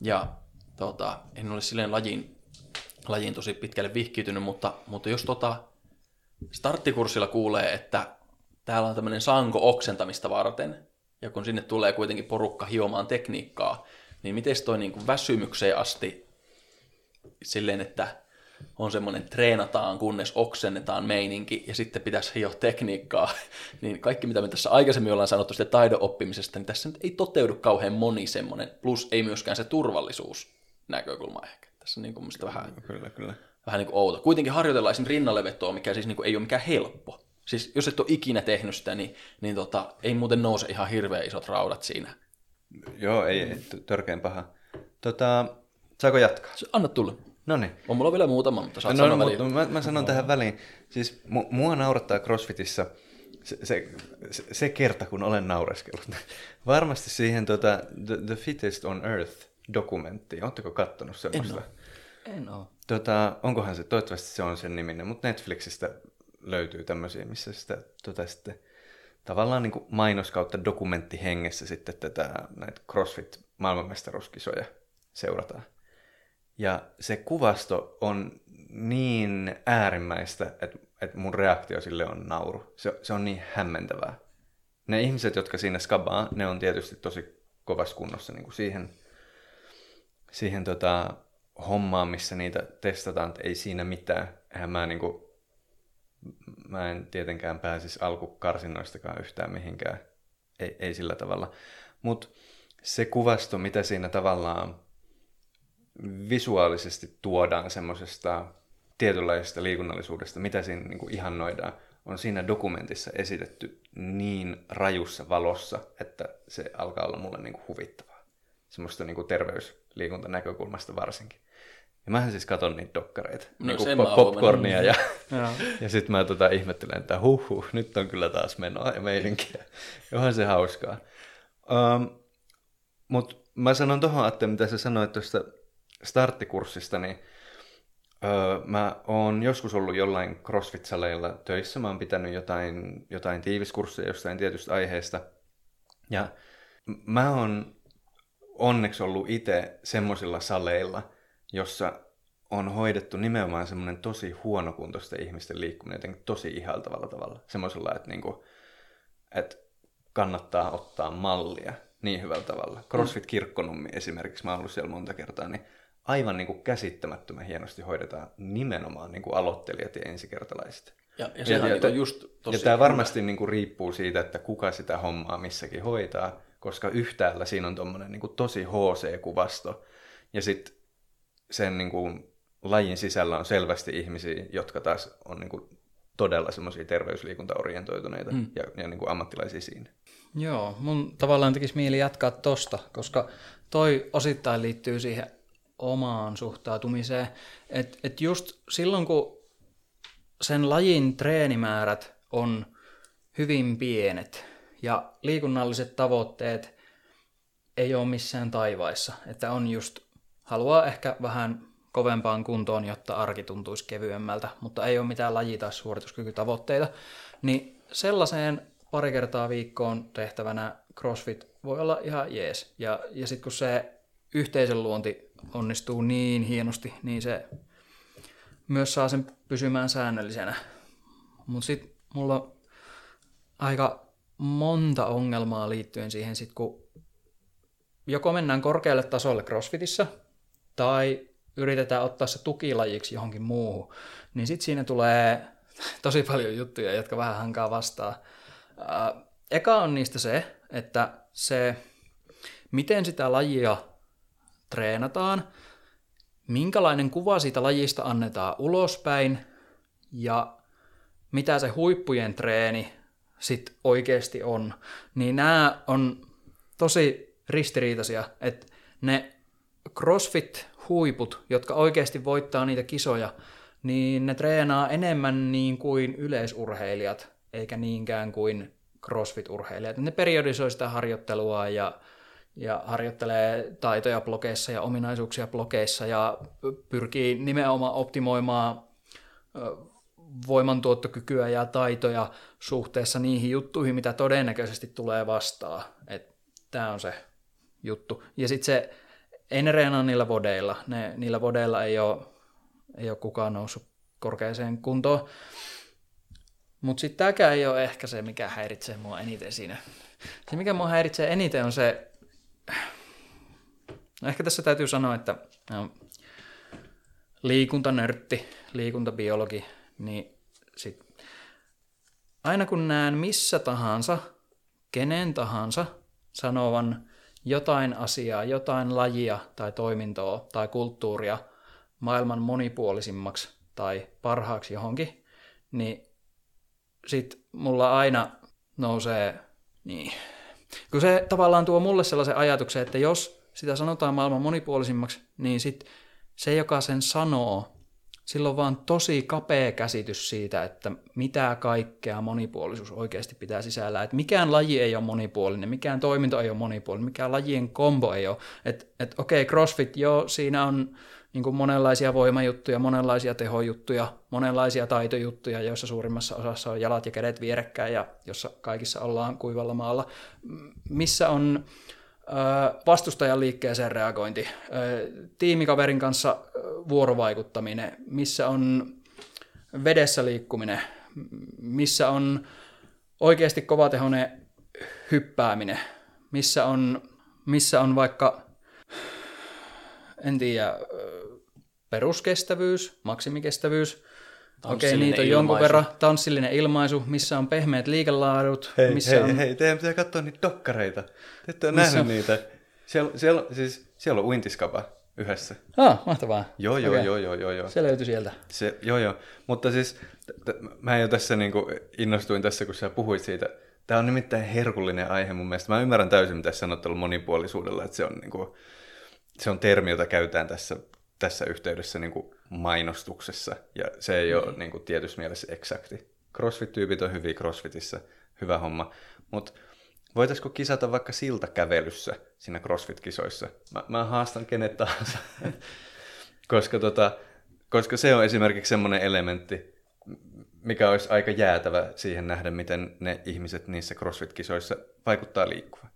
ja tota, en ole silleen lajin, lajin tosi pitkälle vihkiytynyt, mutta, mutta jos tota, starttikurssilla kuulee, että täällä on tämmöinen sanko oksentamista varten, ja kun sinne tulee kuitenkin porukka hiomaan tekniikkaa, niin miten toi niin kuin väsymykseen asti silleen, että on semmoinen treenataan, kunnes oksennetaan meininki, ja sitten pitäisi hioa tekniikkaa, niin kaikki mitä me tässä aikaisemmin ollaan sanottu sitä taidon oppimisesta, niin tässä nyt ei toteudu kauhean moni semmoinen, plus ei myöskään se turvallisuus näkökulma ehkä. Tässä on niin kuin vähän, kyllä, kyllä. vähän niin kuin outo. Kuitenkin harjoitellaan esimerkiksi rinnallevetoa, mikä siis niin kuin ei ole mikään helppo. Siis jos et ole ikinä tehnyt sitä, niin, niin tota, ei muuten nouse ihan hirveän isot raudat siinä. Joo, ei, ei törkeän paha. Tota, saako jatkaa? Anna tulla. No niin. On mulla vielä muutama, mutta saat no, sanoa väliin. Mä, mä sanon no. tähän väliin. Siis mu, mua naurattaa CrossFitissa se, se, se, se kerta, kun olen naureskellut. Varmasti siihen tota, The, The Fittest on Earth dokumentti. Oletteko kattonut semmoista? En ole. En ole. Tota, onkohan se, toivottavasti se on sen niminen, mutta Netflixistä löytyy tämmöisiä, missä sitä tota sitten, tavallaan niin kuin mainos kautta dokumenttihengessä sitten tätä näitä CrossFit maailmanmestaruuskisoja seurataan. Ja se kuvasto on niin äärimmäistä, että, että mun reaktio sille on nauru. Se, se on niin hämmentävää. Ne ihmiset, jotka siinä skabaa, ne on tietysti tosi kovassa kunnossa niin kuin siihen, siihen tota, hommaan, missä niitä testataan, että ei siinä mitään. Eihän mä niinku, mä en tietenkään pääsisi alkukarsinnoistakaan yhtään mihinkään. Ei, ei sillä tavalla. Mutta se kuvasto, mitä siinä tavallaan visuaalisesti tuodaan semmoisesta tietynlaisesta liikunnallisuudesta, mitä siinä niin kuin ihannoidaan, on siinä dokumentissa esitetty niin rajussa valossa, että se alkaa olla mulle niin kuin huvittavaa. Semmoista niin kuin terveysliikuntanäkökulmasta varsinkin. Ja mähän siis katon niitä dokkareita, no, niin kuin popcornia ja, ja sitten mä tota ihmettelen, että huh, huh nyt on kyllä taas menoa ja meininkiä. Johan se hauskaa. Um, Mutta mä sanon tuohon, että mitä sä sanoit tuosta starttikurssista, niin öö, mä oon joskus ollut jollain CrossFit-saleilla töissä. Mä oon pitänyt jotain, jotain tiiviskursseja jostain tietystä aiheesta. Ja mä oon onneksi ollut itse semmoisilla saleilla, jossa on hoidettu nimenomaan semmoinen tosi huonokuntoisten ihmisten liikkuminen jotenkin tosi ihaltavalla tavalla. Semmoisella, että, niinku, että kannattaa ottaa mallia niin hyvällä tavalla. CrossFit Kirkkonummi esimerkiksi, mä oon ollut siellä monta kertaa, niin aivan niin kuin käsittämättömän hienosti hoidetaan nimenomaan niin kuin aloittelijat ja ensikertalaiset. Ja, ja, ja, ja, just tosi ja tämä varmasti niin kuin riippuu siitä, että kuka sitä hommaa missäkin hoitaa, koska yhtäällä siinä on tuommoinen niin tosi HC-kuvasto, ja sitten sen niin kuin, lajin sisällä on selvästi ihmisiä, jotka taas on niin kuin, todella semmoisia terveysliikuntaorientoituneita mm. ja, ja niin kuin ammattilaisia siinä. Joo, mun tavallaan tekisi mieli jatkaa tosta, koska toi osittain liittyy siihen omaan suhtautumiseen. Että et just silloin, kun sen lajin treenimäärät on hyvin pienet ja liikunnalliset tavoitteet ei ole missään taivaissa, että on just, haluaa ehkä vähän kovempaan kuntoon, jotta arki tuntuisi kevyemmältä, mutta ei ole mitään laji- tai suorituskykytavoitteita, niin sellaiseen pari kertaa viikkoon tehtävänä CrossFit voi olla ihan jees. Ja, ja sitten kun se yhteisön luonti onnistuu niin hienosti, niin se myös saa sen pysymään säännöllisenä. Mutta sitten mulla on aika monta ongelmaa liittyen siihen, sit kun joko mennään korkealle tasolle CrossFitissa, tai yritetään ottaa se tukilajiksi johonkin muuhun, niin sitten siinä tulee tosi paljon juttuja, jotka vähän hankaa vastaan. eka on niistä se, että se, miten sitä lajia treenataan, minkälainen kuva siitä lajista annetaan ulospäin ja mitä se huippujen treeni sit oikeasti on, niin nämä on tosi ristiriitaisia, että ne CrossFit-huiput, jotka oikeasti voittaa niitä kisoja, niin ne treenaa enemmän niin kuin yleisurheilijat, eikä niinkään kuin CrossFit-urheilijat. Ne periodisoi sitä harjoittelua ja ja harjoittelee taitoja blogeissa ja ominaisuuksia blogeissa ja pyrkii nimenomaan optimoimaan voimantuottokykyä ja taitoja suhteessa niihin juttuihin, mitä todennäköisesti tulee vastaan. Tämä on se juttu. Ja sitten se, ei ne reenaa niillä vodeilla. Ne, niillä vodeilla ei ole, ei ole kukaan noussut korkeaseen kuntoon. Mutta sitten tämäkään ei ole ehkä se, mikä häiritsee mua eniten siinä. Se, mikä mua häiritsee eniten, on se No ehkä tässä täytyy sanoa, että no, liikuntanörtti, liikuntabiologi, niin sit, aina kun näen missä tahansa, kenen tahansa sanovan jotain asiaa, jotain lajia tai toimintoa tai kulttuuria maailman monipuolisimmaksi tai parhaaksi johonkin, niin sit mulla aina nousee, niin, kun se tavallaan tuo mulle sellaisen ajatuksen, että jos sitä sanotaan maailman monipuolisimmaksi, niin sit se, joka sen sanoo, silloin vaan tosi kapea käsitys siitä, että mitä kaikkea monipuolisuus oikeasti pitää sisällä. Että mikään laji ei ole monipuolinen, mikään toiminto ei ole monipuolinen, mikään lajien kombo ei ole. Että et, okei, okay, CrossFit, joo, siinä on niin kuin monenlaisia voimajuttuja, monenlaisia tehojuttuja, monenlaisia taitojuttuja, joissa suurimmassa osassa on jalat ja kädet vierekkäin ja jossa kaikissa ollaan kuivalla maalla. Missä on vastustajan liikkeeseen reagointi, tiimikaverin kanssa vuorovaikuttaminen, missä on vedessä liikkuminen, missä on oikeasti kovatehoinen hyppääminen, missä on, missä on vaikka, en tiedä, peruskestävyys, maksimikestävyys. Okei, niitä on jonkun ilmaisu. verran. Tanssillinen ilmaisu, missä on pehmeät liikelaadut. Hei, missä hei, on... hei, teidän pitää katsoa niitä dokkareita. Te ette ole Missä nähnyt niitä. Siellä, siellä, siis, siellä on uintiskapa yhdessä. Ah, mahtavaa. Joo, joo, Okei. joo, joo, joo, joo. Se löytyi sieltä. Se, joo, joo. Mutta siis, t- t- mä jo tässä niinku innostuin tässä, kun sä puhuit siitä. Tämä on nimittäin herkullinen aihe mun mielestä. Mä ymmärrän täysin, mitä sä sanot monipuolisuudella, että se on, niinku, se on termi, jota käytetään tässä, tässä yhteydessä niinku mainostuksessa. Ja se ei ole niinku tietyssä mielessä eksakti. Crossfit-tyypit on hyviä crossfitissä, hyvä homma. Mutta voitaisiko kisata vaikka siltakävelyssä siinä crossfit-kisoissa? Mä, mä haastan kenet tahansa. koska, tota, koska se on esimerkiksi semmoinen elementti, mikä olisi aika jäätävä siihen nähdä, miten ne ihmiset niissä CrossFit-kisoissa vaikuttaa liikkuvaan.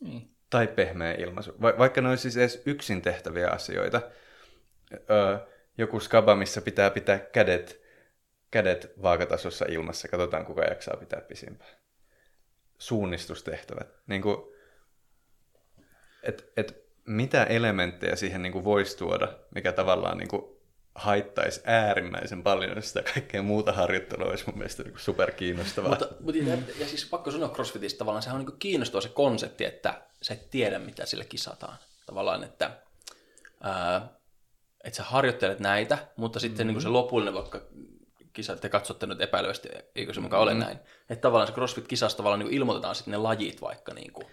Niin. Tai pehmeä ilmaisu. Va- vaikka ne olisi siis edes yksin tehtäviä asioita. Öö, joku skaba, missä pitää pitää kädet, kädet vaakatasossa ilmassa. Katsotaan, kuka jaksaa pitää pisimpään. Suunnistustehtävät. Niin kuin, et, et mitä elementtejä siihen niin kuin voisi tuoda, mikä tavallaan niin kuin haittaisi äärimmäisen paljon sitä kaikkea muuta harjoittelua, olisi mun mielestä niin super kiinnostavaa. Mutta, mutta ja, ja siis pakko sanoa CrossFitista tavallaan, sehän on niin kiinnostava se konsepti, että sä et tiedä, mitä sillä kisataan. Tavallaan, että, ää, että sä harjoittelet näitä, mutta sitten mm-hmm. niin se lopullinen vaikka kisa, te katsotte nyt epäilevästi, eikö se mukaan ole näin. Että tavallaan se CrossFit-kisassa tavallaan niin ilmoitetaan sitten ne lajit vaikka niin kuin,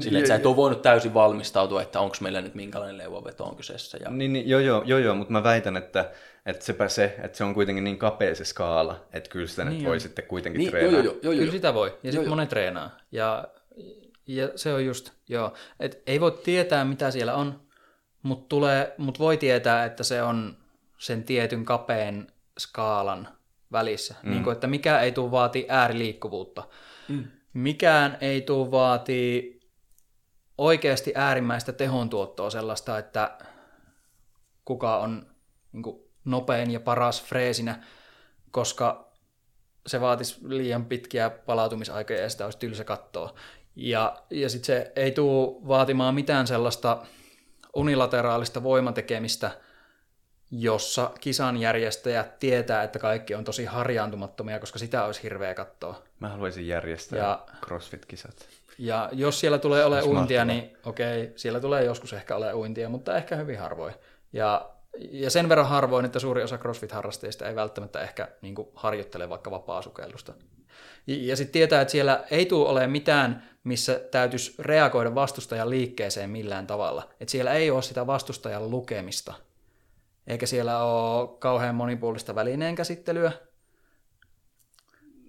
silleen, että sä et ole voinut täysin valmistautua, että onko meillä nyt minkälainen leuvaveto on kyseessä. Ja... Niin, niin, joo, joo, joo, joo, mutta mä väitän, että, että sepä se, että se on kuitenkin niin kapea se skaala, että kyllä sitä niin nyt voi on. sitten kuitenkin Niin, joo, treenaa. joo, joo, joo, Kyllä joo. sitä voi. Ja sitten monet treenaa. Ja, ja se on just, joo. Et ei voi tietää, mitä siellä on, mutta tulee, mut voi tietää, että se on sen tietyn kapeen skaalan välissä. Mm. Niin kuin, että mikä ei tule vaatii ääriliikkuvuutta. Mm. Mikään ei tule vaatii oikeasti äärimmäistä tehontuottoa sellaista, että kuka on niin kuin, nopein ja paras freesinä, koska se vaatisi liian pitkiä palautumisaikoja ja sitä olisi tylsä katsoa. Ja, ja sitten se ei tule vaatimaan mitään sellaista unilateraalista voimatekemistä, jossa kisan järjestäjät tietää, että kaikki on tosi harjaantumattomia, koska sitä olisi hirveä katsoa. Mä haluaisin järjestää Ja- CrossFit-kisat. Ja jos siellä tulee ole uintia, mahtavaa. niin okei, siellä tulee joskus ehkä ole uintia, mutta ehkä hyvin harvoin. Ja, ja sen verran harvoin, että suuri osa CrossFit-harrastajista ei välttämättä ehkä niin kuin, harjoittele vaikka vapaasukellusta. Ja, ja sitten tietää, että siellä ei tule ole mitään, missä täytyisi reagoida vastustajan liikkeeseen millään tavalla. Että siellä ei ole sitä vastustajan lukemista. Eikä siellä ole kauhean monipuolista välineen käsittelyä,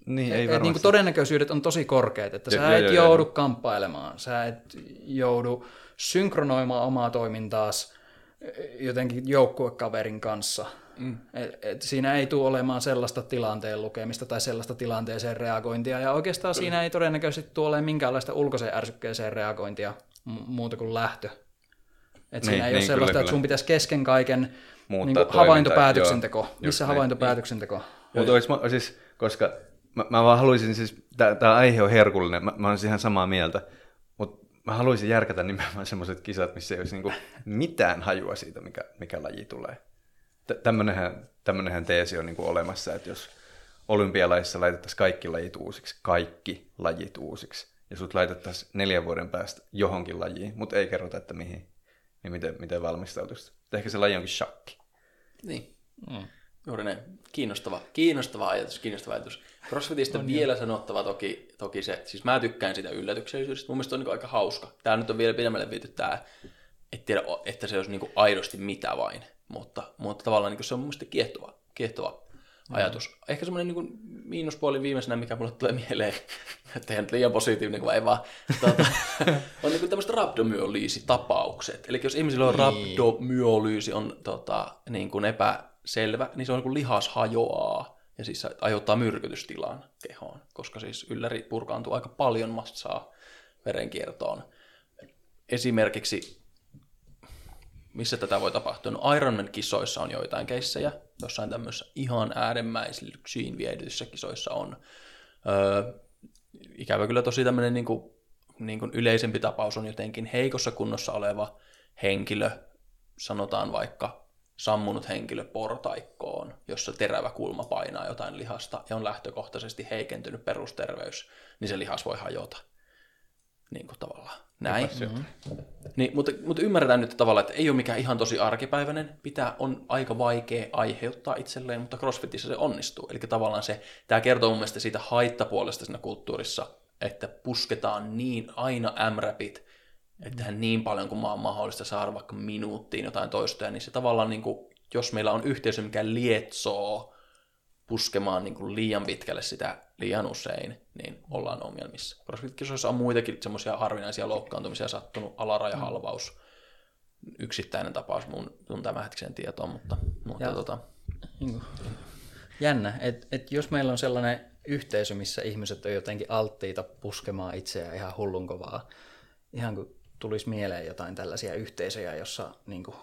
Niin, ei et, et, niin kuin todennäköisyydet on tosi korkeat, että Jo- sä joo, et joo, joudu kamppailemaan, sä et joudu synkronoimaan omaa toimintaas jotenkin joukkuekaverin kanssa. Mm. Et, et siinä ei tule olemaan sellaista tilanteen lukemista tai sellaista tilanteeseen reagointia, ja oikeastaan Kyllä. siinä ei todennäköisesti tule olemaan minkäänlaista ulkoiseen ärsykkeeseen reagointia mu- muuta kuin lähtö. Et siinä Niin, ei niin, ole sellaista, kyllä, että sun pitäisi kesken kaiken niin toimintaa, havaintopäätöksenteko. joo, just Missä niin. havaintopäätöksenteko? Mutta olisi, ma- siis, koska mä, mä vaan haluaisin siis, tämä aihe on herkullinen, mä, mä olen ihan samaa mieltä, mutta mä haluaisin järkätä nimenomaan semmoiset kisat, missä ei olisi niinku mitään hajua siitä, mikä, mikä laji tulee. Tä- Tämmönenhän, tämmönenhän teesi on niinku olemassa, että jos olympialaisissa laitettaisiin kaikki lajit uusiksi, kaikki lajit uusiksi, ja sut laitettaisiin neljän vuoden päästä johonkin lajiin, mutta ei kerrota, että mihin, niin miten, miten valmistautuisi. Ehkä se laji onkin shakki. Niin. Mm. Juuri näin. Kiinnostava, kiinnostava ajatus, kiinnostava ajatus. CrossFitista on vielä sanottava toki, toki se, siis mä tykkään sitä yllätyksellisyydestä, mun mielestä on niin aika hauska. Tää nyt on vielä pidemmälle viety tää, et tiedä, että se olisi niin aidosti mitä vain, mutta, mutta tavallaan niin se on mun mielestä kiehtova, kiehtova ajatus. Ehkä semmoinen niin miinuspuoli viimeisenä, mikä mulle tulee mieleen, että ei nyt liian positiivinen, kun ei vaan, tuota, on niin tämmöiset rabdomyolyysi-tapaukset. Eli jos ihmisillä on rabdomyolyysi on tota, niin kuin epäselvä, niin se on niin kuin lihas hajoaa ja siis aiheuttaa myrkytystilan kehoon, koska siis ylläri purkaantuu aika paljon massaa verenkiertoon. Esimerkiksi missä tätä voi tapahtua? No Ironman-kisoissa on joitain keissejä, jossain tämmöisissä ihan äärimmäisiin viedyissä kisoissa on. Öö, ikävä kyllä tosi tämmöinen niin kuin, niin kuin yleisempi tapaus on jotenkin heikossa kunnossa oleva henkilö, sanotaan vaikka sammunut henkilö portaikkoon, jossa terävä kulma painaa jotain lihasta ja on lähtökohtaisesti heikentynyt perusterveys, niin se lihas voi hajota. Niin kuin tavallaan. Näin. Mm-hmm. Niin, mutta, mutta ymmärretään nyt tavallaan, että ei ole mikään ihan tosi arkipäiväinen, pitää, on aika vaikea aiheuttaa itselleen, mutta CrossFitissä se onnistuu. Eli tavallaan se, tämä kertoo mun mielestä siitä haittapuolesta siinä kulttuurissa, että pusketaan niin aina M-rapit, että tehdään niin paljon kuin maan mahdollista saada vaikka minuuttiin jotain toistoja, niin se tavallaan, niin kuin, jos meillä on yhteisö, mikä lietsoo puskemaan niin kuin liian pitkälle sitä liian usein, niin ollaan ongelmissa. CrossFit-kisoissa on muitakin semmoisia harvinaisia loukkaantumisia sattunut, alarajahalvaus, yksittäinen tapaus mun, mun tämänhetkisen tietoon, mutta, mutta Ja- tota, Niin kuin, jännä, että et jos meillä on sellainen yhteisö, missä ihmiset on jotenkin alttiita puskemaan itseään ihan hullun kovaa, ihan kuin tulisi mieleen jotain tällaisia yhteisöjä, jossa niin kuin,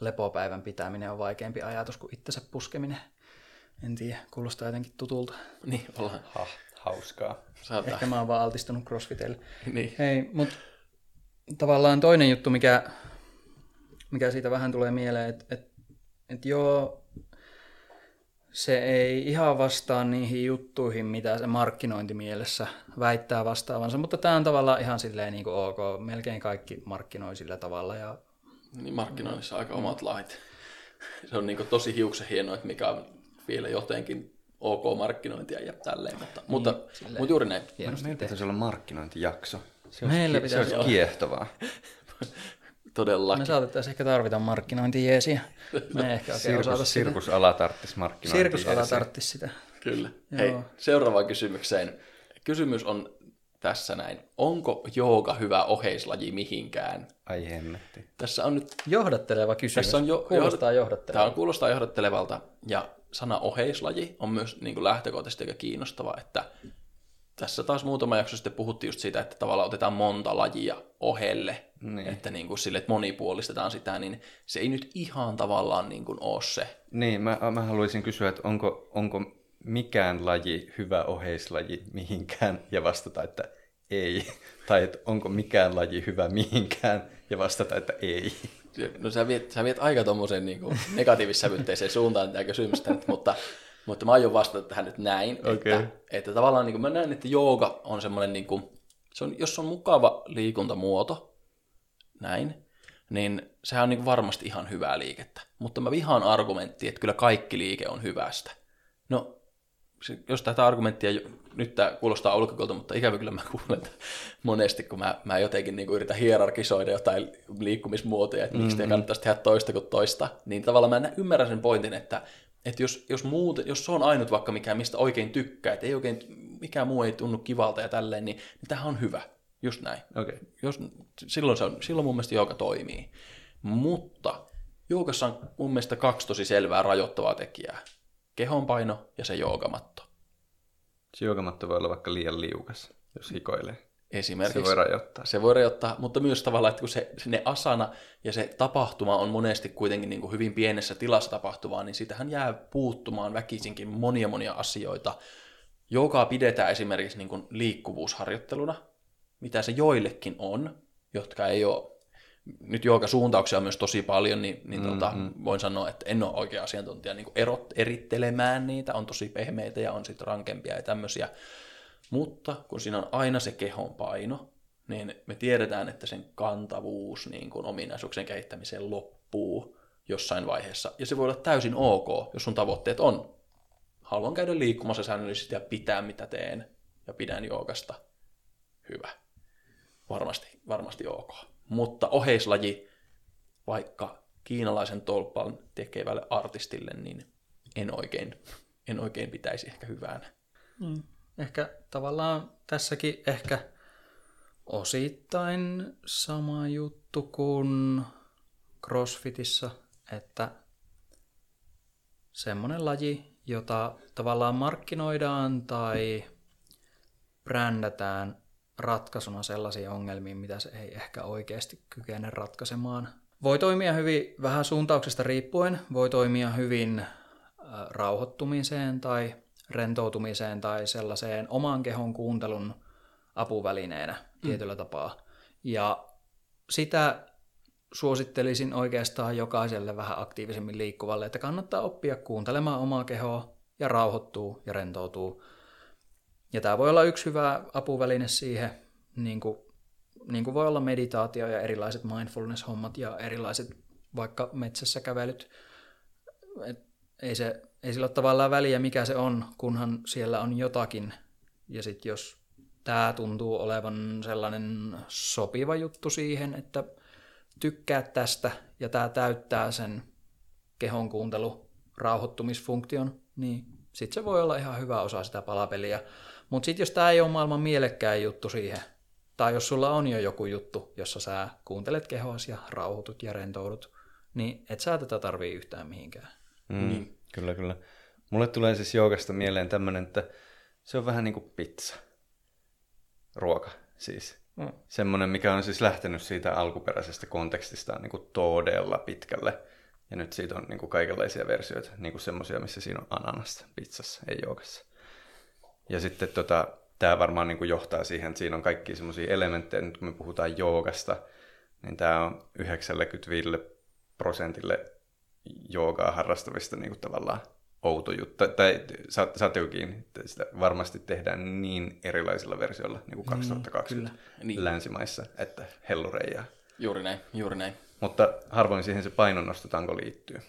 lepopäivän pitäminen on vaikeampi ajatus kuin itsensä puskeminen. En tiedä, kuulostaa jotenkin tutulta. niin ollaan. Ha, hauskaa. Saattaa. Ehkä mä oon vaan altistunut crossfitelle. Niin. Hei, mutta tavallaan toinen juttu, mikä, mikä siitä vähän tulee mieleen, että et, et joo, se ei ihan vastaa niihin juttuihin, mitä se markkinointimielessä väittää vastaavansa, mutta tämä on tavallaan ihan silleen niin kuin ok, melkein kaikki markkinoi sillä tavalla ja Niin markkinoinnissa aika omat lait. Se on niin tosi hiuksen hienoa, että mikä on vielä jotenkin ok markkinointia ja tälleen, mutta, mutta, mutta juuri näin. Meillä tehty. pitäisi olla markkinointijakso. Se Meillä olisi, se pitäisi olisi kiehtovaa. Todellakin. Me saatettaisiin ehkä tarvita markkinointijeesiä. Me ehkä oikein osata Sirkus, sitä. sirkusala tarttisi markkinointia. Sirkusala tarttisi sitä. Kyllä. Joo. Hei, seuraavaan kysymykseen. Kysymys on tässä näin. Onko jooga hyvä oheislaji mihinkään? Ai hemmetti. Tässä on nyt, Johdatteleva kysymys. tässä on jo, Kuulostaa Tämä johdattelevalta. on, kuulostaa johdattelevalta ja sana oheislaji on myös niin kuin lähtökohtaisesti aika kiinnostava, että tässä taas muutama jakso sitten puhuttiin just siitä, että tavallaan otetaan monta lajia ohelle, Niin. että niin kuin sille, että monipuolistetaan sitä, niin se ei nyt ihan tavallaan niin kuin ole se. Niin, mä, mä haluaisin kysyä, että onko, onko mikään laji hyvä oheislaji mihinkään ja vastata, että ei. Tai että onko mikään laji hyvä mihinkään ja vastata, että ei. No sä viet, sä viet aika tuommoiseen niin negatiivissävytteiseen suuntaan tätä kysymystä, nyt, mutta, mutta mä aion vastata tähän nyt näin, Okei. että, että tavallaan niin kuin mä näen, että jooga on semmoinen, niin kuin, se on, jos on mukava liikuntamuoto, näin, niin sehän on niin kuin varmasti ihan hyvää liikettä. Mutta mä vihaan argumenttia, että kyllä kaikki liike on hyvästä. No, jos tätä argumenttia, nyt tämä kuulostaa ulkokulta, mutta ikävä kyllä mä kuulen monesti, kun mä, mä jotenkin niin yritän hierarkisoida jotain liikkumismuotoja, että miksi mm-hmm. kannattaisi tehdä toista kuin toista, niin tavallaan mä ymmärrän sen pointin, että, että jos, jos, muuten, jos se on ainut vaikka mikä, mistä oikein tykkää, että ei oikein, mikään muu ei tunnu kivalta ja tälleen, niin, niin tämähän on hyvä, just näin. Okei. Jos, silloin, se on, silloin mun mielestä jooga toimii. Mutta joogassa on mun mielestä kaksi tosi selvää rajoittavaa tekijää. Kehonpaino ja se joogamatto. Se joogamatto voi olla vaikka liian liukas, jos hikoilee. Esimerkiksi. Se voi rajoittaa. Se voi rajoittaa, mutta myös tavallaan, että kun se, ne asana ja se tapahtuma on monesti kuitenkin niin kuin hyvin pienessä tilassa tapahtuvaa, niin sitähän jää puuttumaan väkisinkin monia monia asioita. Joka pidetään esimerkiksi niin kuin liikkuvuusharjoitteluna, mitä se joillekin on, jotka ei ole, nyt suuntauksia on myös tosi paljon, niin, niin mm, tota, voin sanoa, että en ole oikea asiantuntija niin erot, erittelemään niitä, on tosi pehmeitä ja on sitten rankempia ja tämmöisiä, mutta kun siinä on aina se kehon paino, niin me tiedetään, että sen kantavuus niin kuin ominaisuuksien kehittämiseen loppuu jossain vaiheessa. Ja se voi olla täysin ok, jos sun tavoitteet on, haluan käydä liikkumassa säännöllisesti ja pitää mitä teen ja pidän joogasta. Hyvä. Varmasti, varmasti ok. Mutta oheislaji, vaikka kiinalaisen tolpan tekevälle artistille, niin en oikein, en oikein pitäisi ehkä hyvänä. Mm. Ehkä tavallaan tässäkin ehkä osittain sama juttu kuin CrossFitissa, että semmoinen laji, jota tavallaan markkinoidaan tai brändätään ratkaisuna sellaisiin ongelmiin, mitä se ei ehkä oikeasti kykene ratkaisemaan. Voi toimia hyvin vähän suuntauksesta riippuen, voi toimia hyvin äh, rauhoittumiseen tai rentoutumiseen tai sellaiseen oman kehon kuuntelun apuvälineenä tietyllä tapaa. Ja sitä suosittelisin oikeastaan jokaiselle vähän aktiivisemmin liikkuvalle, että kannattaa oppia kuuntelemaan omaa kehoa ja rauhoittuu ja rentoutuu. Ja tämä voi olla yksi hyvä apuväline siihen, niin kuin, niin kuin voi olla meditaatio ja erilaiset mindfulness-hommat ja erilaiset vaikka metsässä kävelyt. Et ei, se, ei sillä ole tavallaan väliä, mikä se on, kunhan siellä on jotakin. Ja sitten jos tämä tuntuu olevan sellainen sopiva juttu siihen, että tykkää tästä ja tämä täyttää sen kehon kuuntelu rauhoittumisfunktion, niin sitten se voi olla ihan hyvä osa sitä palapeliä. Mutta sitten jos tämä ei ole maailman mielekkäin juttu siihen, tai jos sulla on jo joku juttu, jossa sä kuuntelet kehoasi ja rauhoitut ja rentoudut, niin et sä tätä tarvii yhtään mihinkään. Mm, niin. Kyllä, kyllä. Mulle tulee siis joogasta mieleen tämmöinen, että se on vähän niin kuin pizza. Ruoka siis. Mm. Semmoinen, mikä on siis lähtenyt siitä alkuperäisestä kontekstista niin kuin todella pitkälle. Ja nyt siitä on niin kuin kaikenlaisia versioita, niin kuin semmoisia, missä siinä on ananasta pizzassa, ei joogassa. Ja sitten tota, tämä varmaan niin kuin johtaa siihen, että siinä on kaikki semmoisia elementtejä, nyt kun me puhutaan joogasta, niin tämä on 95 prosentille joogaa harrastavista niin kuin tavallaan outo juttu. Tai saat, saat jo kiinni, että sitä varmasti tehdään niin erilaisilla versioilla niin kuin 2020 mm, niin. länsimaissa, että hellureijaa. Juuri näin, juuri näin. Mutta harvoin siihen se painonnostotanko liittyy.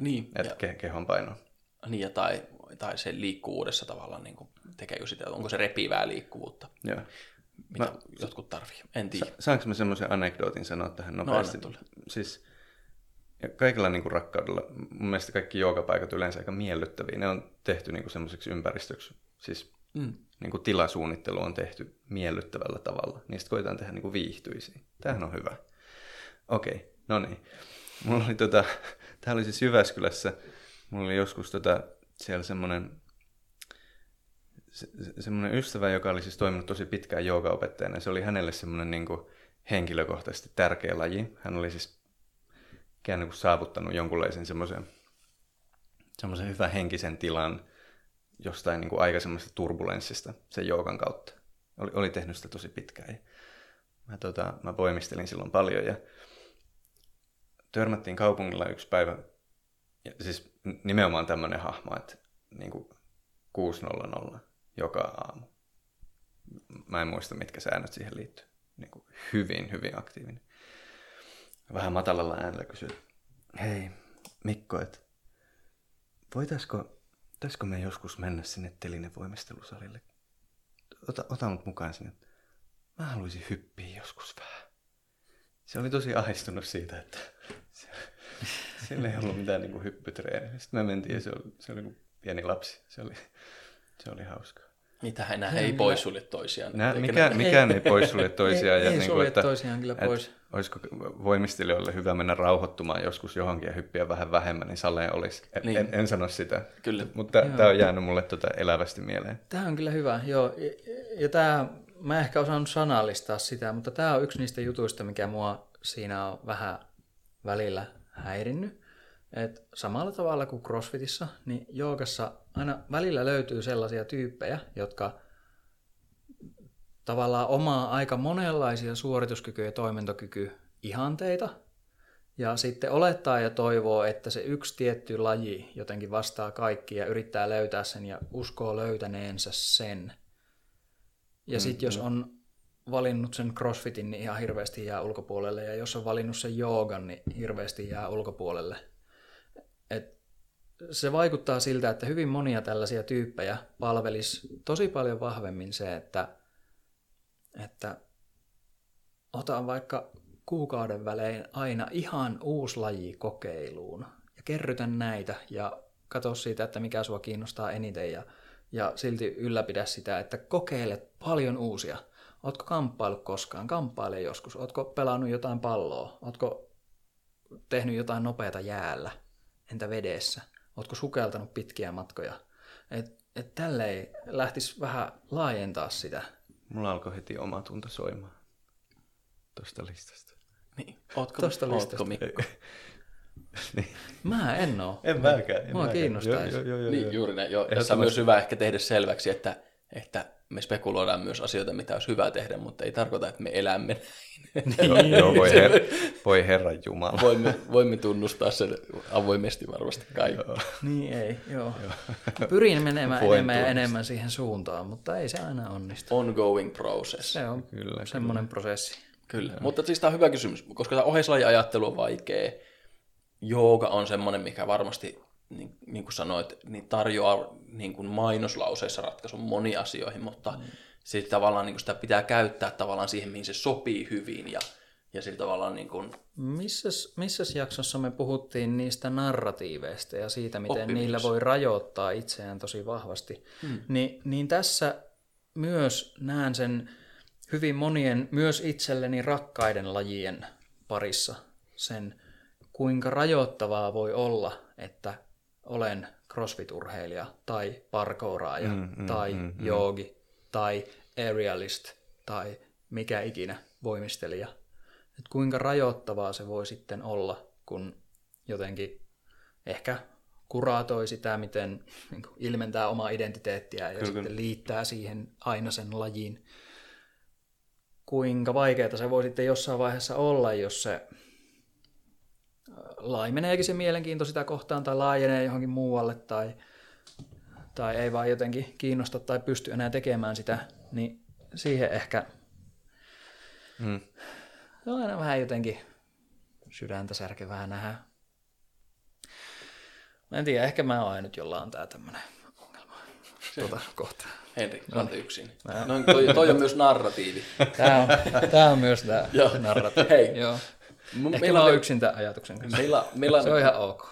Niin. Että ja, kehon paino. Niin, ja tai, tai se liikkuvuudessa tavallaan niin kuin tekeekö sitä, onko se repivää liikkuvuutta. Joo. Mitä mä, jotkut tarvii, en tiedä. Sa- saanko mä semmoisen anekdootin sanoa tähän no, nopeasti? No, siis ja kaikilla niin kuin rakkaudella, mun mielestä kaikki joogapaikat yleensä aika miellyttäviä. Ne on tehty niin kuin semmoiseksi ympäristöksi, siis mm. niin kuin tilasuunnittelu on tehty miellyttävällä tavalla. Niistä koitetaan tehdä niin kuin viihtyisiä. Tämähän on hyvä. Okei, okay, no niin. Mulla oli tota, tää oli siis Jyväskylässä, mulla oli joskus tota, siellä semmoinen se, semmoinen ystävä, joka oli siis toiminut tosi pitkään joogaopettajana. Se oli hänelle semmoinen niin kuin henkilökohtaisesti tärkeä laji. Hän oli siis ikään kuin saavuttanut jonkunlaisen semmoisen, semmoisen hyvän henkisen tilan jostain niin kuin aikaisemmasta turbulenssista sen joogan kautta. Oli, oli tehnyt sitä tosi pitkään. Ja mä, tota, mä voimistelin silloin paljon ja törmättiin kaupungilla yksi päivä. Ja siis nimenomaan tämmöinen hahmo, että niin kuin 6.00 joka aamu. Mä en muista, mitkä säännöt siihen liittyy. Niin kuin hyvin, hyvin aktiivinen vähän matalalla äänellä kysyi, hei Mikko, että voitaisko, voitaisko me joskus mennä sinne telinevoimistelusalille? Ota, ota mut mukaan sinne. Mä haluaisin hyppiä joskus vähän. Se oli tosi ahistunut siitä, että siellä ei ollut mitään niin hyppytreeniä. Sitten me mentiin ja se oli, se oli niin pieni lapsi. Se oli, se oli hauskaa. Niitä enää ei poissulje toisiaan. Nää, mikä, mikään ei poissulje toisiaan. ei, ja ei niin kuin, että, toisiaan kyllä pois. Että, olisiko voimistelijoille hyvä mennä rauhoittumaan joskus johonkin ja hyppiä vähän vähemmän, niin saleen olisi. En, niin. en, en sano sitä, kyllä. mutta tämä on jäänyt mulle tuota elävästi mieleen. Tämä on kyllä hyvä, joo. Ja, ja tämä, mä ehkä osannut sanallistaa sitä, mutta tämä on yksi niistä jutuista, mikä mua siinä on vähän välillä häirinnyt. Et samalla tavalla kuin CrossFitissa, niin joogassa aina välillä löytyy sellaisia tyyppejä, jotka tavallaan omaa aika monenlaisia suorituskyky- ja toimintokyky ihanteita, ja sitten olettaa ja toivoo, että se yksi tietty laji jotenkin vastaa kaikki ja yrittää löytää sen ja uskoo löytäneensä sen. Ja sitten jos mm, mm. on valinnut sen crossfitin, niin ihan hirveästi jää ulkopuolelle. Ja jos on valinnut sen joogan, niin hirveästi jää ulkopuolelle. Et se vaikuttaa siltä, että hyvin monia tällaisia tyyppejä palvelisi tosi paljon vahvemmin se, että, että otan vaikka kuukauden välein aina ihan uusi laji kokeiluun ja kerrytän näitä ja katso siitä, että mikä sua kiinnostaa eniten ja, ja silti ylläpidä sitä, että kokeile paljon uusia. Ootko kamppailu koskaan? Kamppaile joskus. Ootko pelannut jotain palloa? Ootko tehnyt jotain nopeata jäällä? Entä vedessä? Ootko sukeltanut pitkiä matkoja? Et, et tälleen lähtisi vähän laajentaa sitä. Mulla alkoi heti oma tunto soimaan tuosta listasta. Niin. Ootko, Tosta ootko Mikko? niin. Mä en oo. En mäkään. Mua kiinnostaisi. Jo, jo, jo, jo, niin, juuri näin. Jo. Tässä on myös hyvä ehkä tehdä selväksi, että, että me spekuloidaan myös asioita, mitä olisi hyvä tehdä, mutta ei tarkoita, että me elämme joo, joo, voi, her, voi Herran Jumala. voimme, voimme tunnustaa sen avoimesti varmasti kaikki. Niin ei, joo. Pyrin menemään Voin enemmän ja tunnustaa. enemmän siihen suuntaan, mutta ei se aina onnistu. Ongoing process. Se on Kyllä, semmoinen prosessi. Kyllä, mutta siis tämä on hyvä kysymys, koska tämä oheislajiajattelu on vaikea. Jooga on semmoinen, mikä varmasti, niin, niin kuin sanoit, niin tarjoaa niin kuin mainoslauseissa ratkaisun moniin asioihin, mutta mm. sitten tavallaan niin kuin sitä pitää käyttää tavallaan siihen, mihin se sopii hyvin ja, ja sillä tavallaan niin kuin, Missäs, missäs jaksossa me puhuttiin niistä narratiiveista ja siitä, miten Oppimisessa. niillä voi rajoittaa itseään tosi vahvasti, hmm. Ni, niin tässä myös näen sen hyvin monien, myös itselleni rakkaiden lajien parissa, sen kuinka rajoittavaa voi olla, että olen crossfit-urheilija tai parkouraaja mm, mm, tai mm, joogi tai aerialist tai mikä ikinä voimistelija. Että kuinka rajoittavaa se voi sitten olla, kun jotenkin ehkä kuraatoi sitä, miten niin kuin ilmentää omaa identiteettiä ja Kyllä, sitten liittää siihen aina sen lajin. Kuinka vaikeaa se voi sitten jossain vaiheessa olla, jos se laimeneekin se mielenkiinto sitä kohtaan tai laajenee johonkin muualle tai, tai ei vaan jotenkin kiinnosta tai pysty enää tekemään sitä, niin siihen ehkä Mm. se on aina vähän jotenkin sydäntä särkevää nähdä. Mä en tiedä, ehkä mä oon ainut, jolla on tää tämmönen ongelma tuota kohtaa. Henri, kanta yksin. No, toi, toi on myös narratiivi. Tää on, tää on myös tää Joo. narratiivi. Hei. Joo. Ehkä meillä mä oon yksin tämän ajatuksen kanssa. meillä, meillä, Se on ihan ok.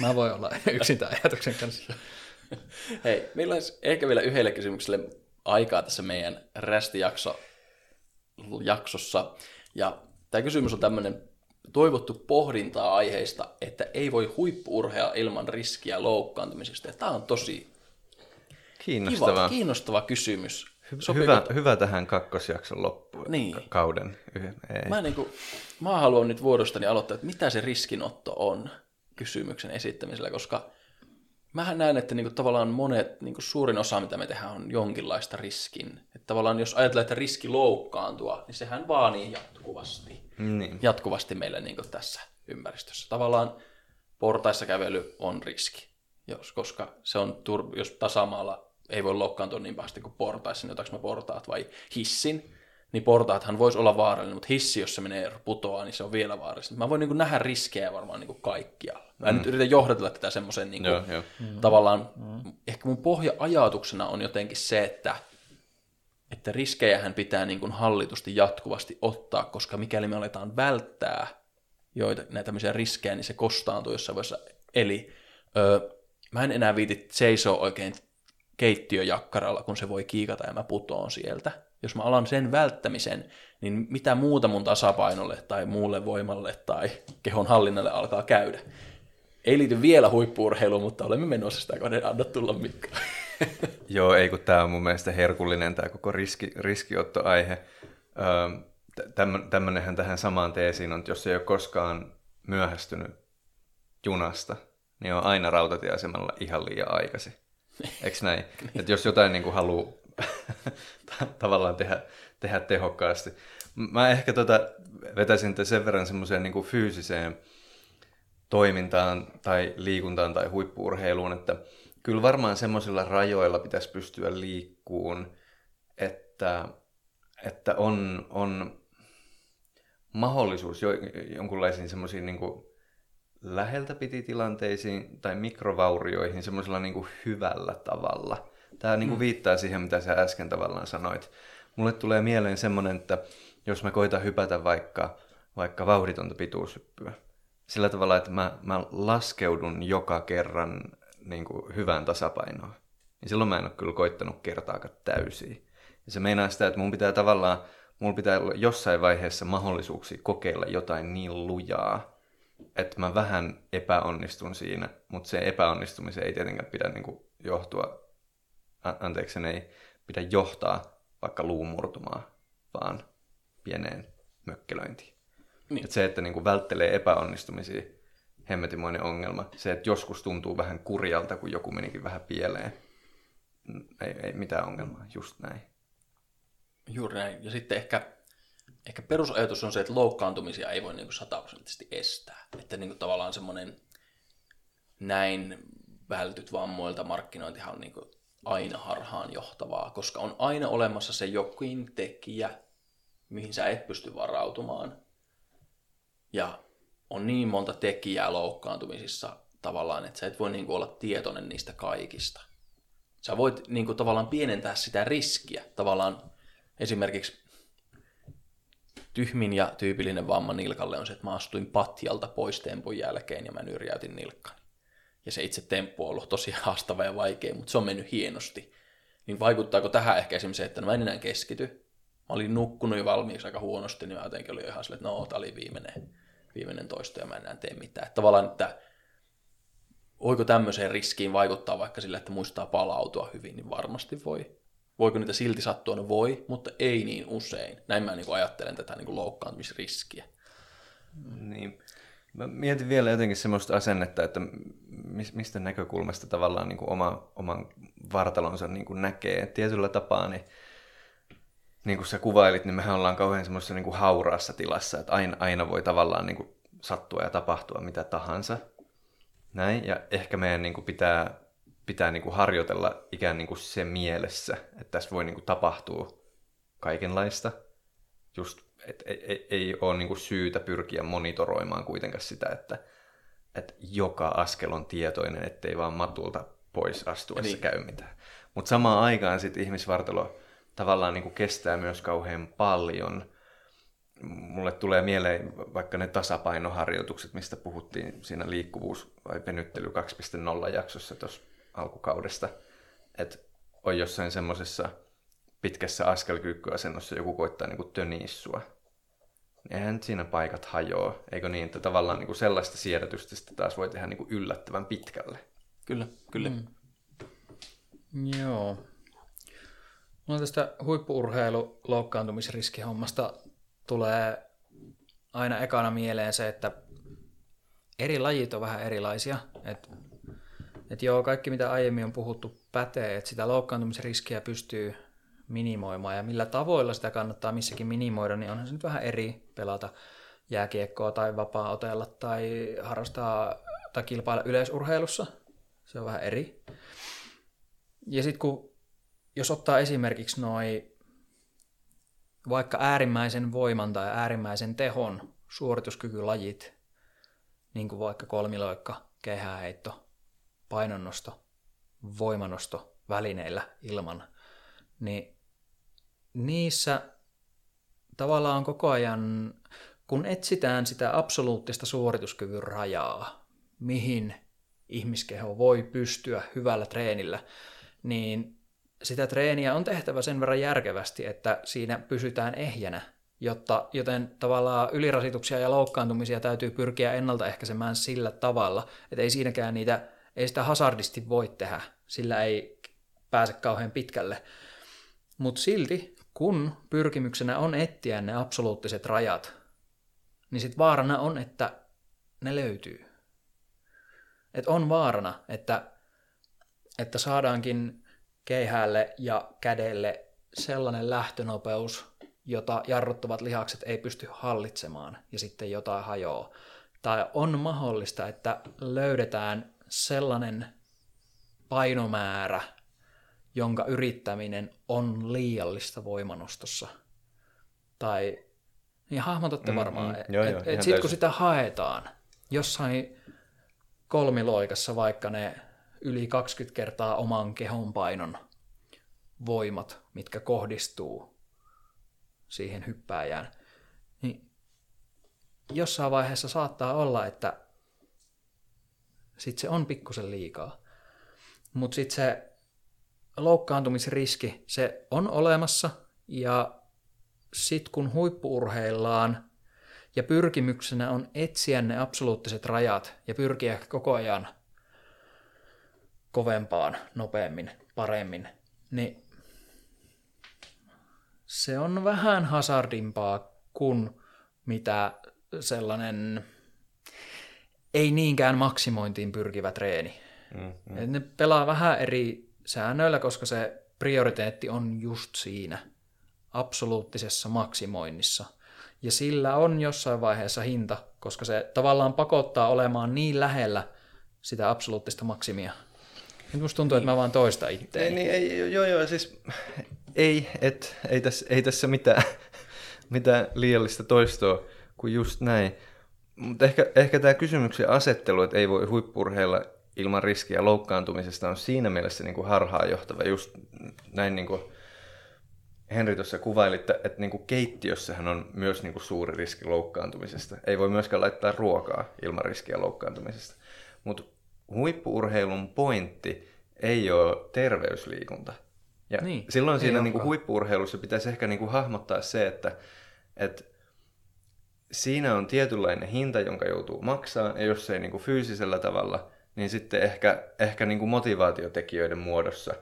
Mä voin olla yksin tämän ajatuksen kanssa. Hei, meillä olisi ehkä vielä yhdelle kysymykselle aikaa tässä meidän rästijakso jaksossa. Ja tämä kysymys on tämmöinen toivottu pohdintaa aiheista, että ei voi huippuurheilla ilman riskiä loukkaantumisesta. Ja Tämä on tosi kiva, Kiinnostavaa. kiinnostava kysymys. Hyvä, hyvä tähän kakkosjakson loppuun. Niin. ka- Kauden. Yh- Ei. Mä, niin kuin, mä haluan nyt vuorostani aloittaa, että mitä se riskinotto on kysymyksen esittämisellä, koska mähän näen, että niin kuin, tavallaan monet, niin kuin, suurin osa, mitä me tehdään, on jonkinlaista riskin. Että tavallaan jos ajatellaan, että riski loukkaantua, niin sehän vaanii jatkuvasti. Niin. Jatkuvasti meille niin kuin, tässä ympäristössä. Tavallaan portaissa kävely on riski, jos, koska se on, tur- jos tasamaalla ei voi loukkaantua niin pahasti kuin portaissa, niin otaks mä portaat vai hissin, niin portaathan voisi olla vaarallinen, mutta hissi, jos se menee putoaa, niin se on vielä vaarallinen. Mä voin niin kuin, nähdä riskejä varmaan niin kuin kaikkialla. Mä mm. nyt yritän johdatella tätä semmoisen niin kuin, Joo, joo. tavallaan, mm. ehkä mun pohja-ajatuksena on jotenkin se, että, että riskejähän pitää niin kuin hallitusti jatkuvasti ottaa, koska mikäli me aletaan välttää joita, näitä tämmöisiä riskejä, niin se kostaantuu jossain vaiheessa. Eli ö, mä en enää viiti seisoa oikein keittiöjakkaralla, kun se voi kiikata ja mä putoon sieltä. Jos mä alan sen välttämisen, niin mitä muuta mun tasapainolle tai muulle voimalle tai kehon hallinnalle alkaa käydä. Ei liity vielä huippuurheiluun, mutta olemme menossa sitä kohden. Anna tulla Mikko. Joo, ei kun tämä on mun mielestä herkullinen tämä koko riski, riskiottoaihe. Öö, tämmö- tämmönenhän tähän samaan teesiin on, että jos ei ole koskaan myöhästynyt junasta, niin on aina rautatieasemalla ihan liian aikaisin. Eikö näin? Että jos jotain niin haluaa tavallaan tehdä, tehdä tehokkaasti. Mä ehkä tota, vetäisin sen verran semmoiseen niin fyysiseen toimintaan tai liikuntaan tai huippuurheiluun, että kyllä varmaan semmoisilla rajoilla pitäisi pystyä liikkuun, että, että on, on mahdollisuus jo, jonkunlaisiin semmoisiin niin läheltä piti tilanteisiin tai mikrovaurioihin semmoisella niin hyvällä tavalla. Tämä niin kuin viittaa siihen, mitä sä äsken tavallaan sanoit. Mulle tulee mieleen semmoinen, että jos mä koitan hypätä vaikka, vaikka vauhditonta pituushyppyä, sillä tavalla, että mä, mä laskeudun joka kerran niin kuin hyvään tasapainoon, niin silloin mä en ole kyllä koittanut kertaakaan täysiä. Ja se meinaa sitä, että mun pitää tavallaan, mulla pitää olla jossain vaiheessa mahdollisuuksia kokeilla jotain niin lujaa, että mä vähän epäonnistun siinä, mutta se epäonnistumisen ei tietenkään pidä niin kuin johtua, anteeksi, sen ei pidä johtaa vaikka luumurtumaa, vaan pieneen mökkelöintiin. Niin. Et se, että niin kuin välttelee epäonnistumisia, hemmetimoinen ongelma. Se, että joskus tuntuu vähän kurjalta, kun joku menikin vähän pieleen. ei, ei mitään ongelmaa, just näin. Juuri näin. Ja sitten ehkä, ehkä perusajatus on se, että loukkaantumisia ei voi niin sataprosenttisesti estää. Että niin kuin tavallaan semmoinen näin vältyt vammoilta markkinointihan on niin kuin aina harhaan johtavaa, koska on aina olemassa se jokin tekijä, mihin sä et pysty varautumaan. Ja on niin monta tekijää loukkaantumisissa tavallaan, että sä et voi niin kuin olla tietoinen niistä kaikista. Sä voit niin kuin, tavallaan pienentää sitä riskiä. Tavallaan esimerkiksi tyhmin ja tyypillinen vamma nilkalle on se, että mä astuin patjalta pois tempun jälkeen ja mä nyrjäytin nilkkani. Ja se itse temppu on ollut tosi haastava ja vaikea, mutta se on mennyt hienosti. Niin vaikuttaako tähän ehkä esimerkiksi se, että no mä en enää keskity. Mä olin nukkunut jo valmiiksi aika huonosti, niin mä jotenkin oli ihan silleen, että no, tää oli viimeinen, viimeinen toisto ja mä en enää tee mitään. Että tavallaan, että voiko tämmöiseen riskiin vaikuttaa vaikka sillä, että muistaa palautua hyvin, niin varmasti voi. Voiko niitä silti sattua? No voi, mutta ei niin usein. Näin mä niin ajattelen tätä niin loukkaantumisriskiä. Niin. Mä mietin vielä jotenkin semmoista asennetta, että mistä näkökulmasta tavallaan niin kuin oma, oman vartalonsa niin kuin näkee. Tietyllä tapaa niin, niin kuin sä kuvailit, niin mehän ollaan kauhean semmoisessa niin kuin hauraassa tilassa, että aina, aina voi tavallaan niin kuin sattua ja tapahtua mitä tahansa. Näin, ja ehkä meidän niin kuin pitää, pitää niin kuin harjoitella ikään niin kuin se mielessä, että tässä voi niin kuin tapahtua kaikenlaista. Just, et ei, ei, ei ole niin kuin syytä pyrkiä monitoroimaan kuitenkaan sitä, että, että joka askel on tietoinen, ettei vaan matulta pois astuessa niin. käy mitään. Mutta samaan aikaan sitten ihmisvartalo tavallaan niin kuin kestää myös kauhean paljon – mulle tulee mieleen vaikka ne tasapainoharjoitukset, mistä puhuttiin siinä liikkuvuus- vai venyttely 2.0 jaksossa tuossa alkukaudesta, että on jossain semmoisessa pitkässä askelkyykkyasennossa joku koittaa niin tönissua. Eihän siinä paikat hajoa, eikö niin, että tavallaan niin kuin sellaista siedätystä taas voi tehdä niin kuin yllättävän pitkälle. Kyllä, kyllä. Mm. Joo. Mulla tästä huippuurheilu loukkaantumisriskihommasta tulee aina ekana mieleen se, että eri lajit on vähän erilaisia. Et, et joo, kaikki mitä aiemmin on puhuttu pätee, että sitä loukkaantumisriskiä pystyy minimoimaan ja millä tavoilla sitä kannattaa missäkin minimoida, niin onhan se nyt vähän eri pelata jääkiekkoa tai vapaa-otella tai harrastaa tai kilpailla yleisurheilussa. Se on vähän eri. Ja sitten kun, jos ottaa esimerkiksi noin vaikka äärimmäisen voiman tai äärimmäisen tehon suorituskykylajit, niin kuin vaikka kolmiloikka, kehäheitto, painonnosto, voimanosto välineillä ilman, niin niissä tavallaan koko ajan, kun etsitään sitä absoluuttista suorituskyvyn rajaa, mihin ihmiskeho voi pystyä hyvällä treenillä, niin sitä treeniä on tehtävä sen verran järkevästi, että siinä pysytään ehjänä, jotta, joten tavallaan ylirasituksia ja loukkaantumisia täytyy pyrkiä ennaltaehkäisemään sillä tavalla, että ei siinäkään niitä, ei sitä hazardisti voi tehdä, sillä ei pääse kauhean pitkälle. Mutta silti, kun pyrkimyksenä on etsiä ne absoluuttiset rajat, niin sitten vaarana on, että ne löytyy. Et on vaarana, että, että saadaankin keihäälle ja kädelle sellainen lähtönopeus, jota jarruttavat lihakset ei pysty hallitsemaan ja sitten jotain hajoaa. Tai on mahdollista, että löydetään sellainen painomäärä, jonka yrittäminen on liiallista voimanostossa. Tai niin hahmotatte mm, varmaan, mm, että et, et sitten kun sitä haetaan jossain kolmiloikassa vaikka ne yli 20 kertaa oman kehon painon voimat, mitkä kohdistuu siihen hyppääjään, niin jossain vaiheessa saattaa olla, että sit se on pikkusen liikaa. Mutta sitten se loukkaantumisriski, se on olemassa ja sitten kun huippuurheillaan ja pyrkimyksenä on etsiä ne absoluuttiset rajat ja pyrkiä koko ajan kovempaan, nopeammin, paremmin, niin se on vähän hazardimpaa kuin mitä sellainen ei niinkään maksimointiin pyrkivä treeni. Mm, mm. Ne pelaa vähän eri säännöillä, koska se prioriteetti on just siinä absoluuttisessa maksimoinnissa. Ja sillä on jossain vaiheessa hinta, koska se tavallaan pakottaa olemaan niin lähellä sitä absoluuttista maksimia. Nyt musta tuntuu, että mä vaan toista Ei, itteeni. niin, ei, joo, joo, siis ei, et, ei, tässä, ei tässä mitään, mitään liiallista toistoa kuin just näin. Mutta ehkä, ehkä tämä kysymyksen asettelu, että ei voi huippurheilla ilman riskiä loukkaantumisesta on siinä mielessä niin kuin harhaanjohtava. Just näin niin kuin Henri tuossa kuvaili, että, että niin kuin keittiössähän on myös niin kuin suuri riski loukkaantumisesta. Ei voi myöskään laittaa ruokaa ilman riskiä loukkaantumisesta. Mutta huippuurheilun pointti ei ole terveysliikunta. Ja Niin, silloin siinä niin kuin olekaan. huippuurheilussa pitäisi ehkä niin kuin hahmottaa se, että, että siinä on tietynlainen hinta, jonka joutuu maksaa, ja jos ei niin kuin fyysisellä tavalla, niin sitten ehkä, ehkä niin kuin motivaatiotekijöiden muodossa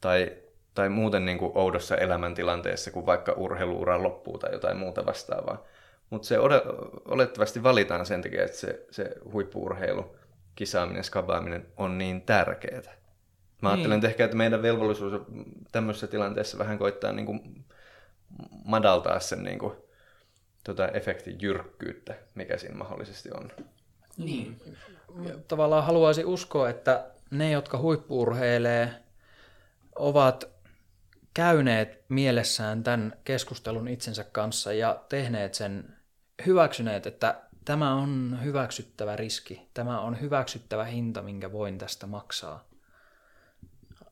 tai, tai muuten niin kuin oudossa elämäntilanteessa, kun vaikka urheiluura loppuu tai jotain muuta vastaavaa. Mutta se olettavasti valitaan sen takia, että se, se huippuurheilu, kisaaminen, skabaaminen on niin tärkeää. Mä ajattelen, Niin. että ehkä että meidän velvollisuus on tämmöisessä tilanteessa vähän koittaa niin kuin madaltaa sen niin kuin, tota efektin jyrkkyyttä, mikä siinä mahdollisesti on. Niin. Tavallaan haluaisin uskoa, että ne, jotka huippuurheilee, ovat käyneet mielessään tämän keskustelun itsensä kanssa ja tehneet sen, hyväksyneet, että tämä on hyväksyttävä riski, tämä on hyväksyttävä hinta, minkä voin tästä maksaa.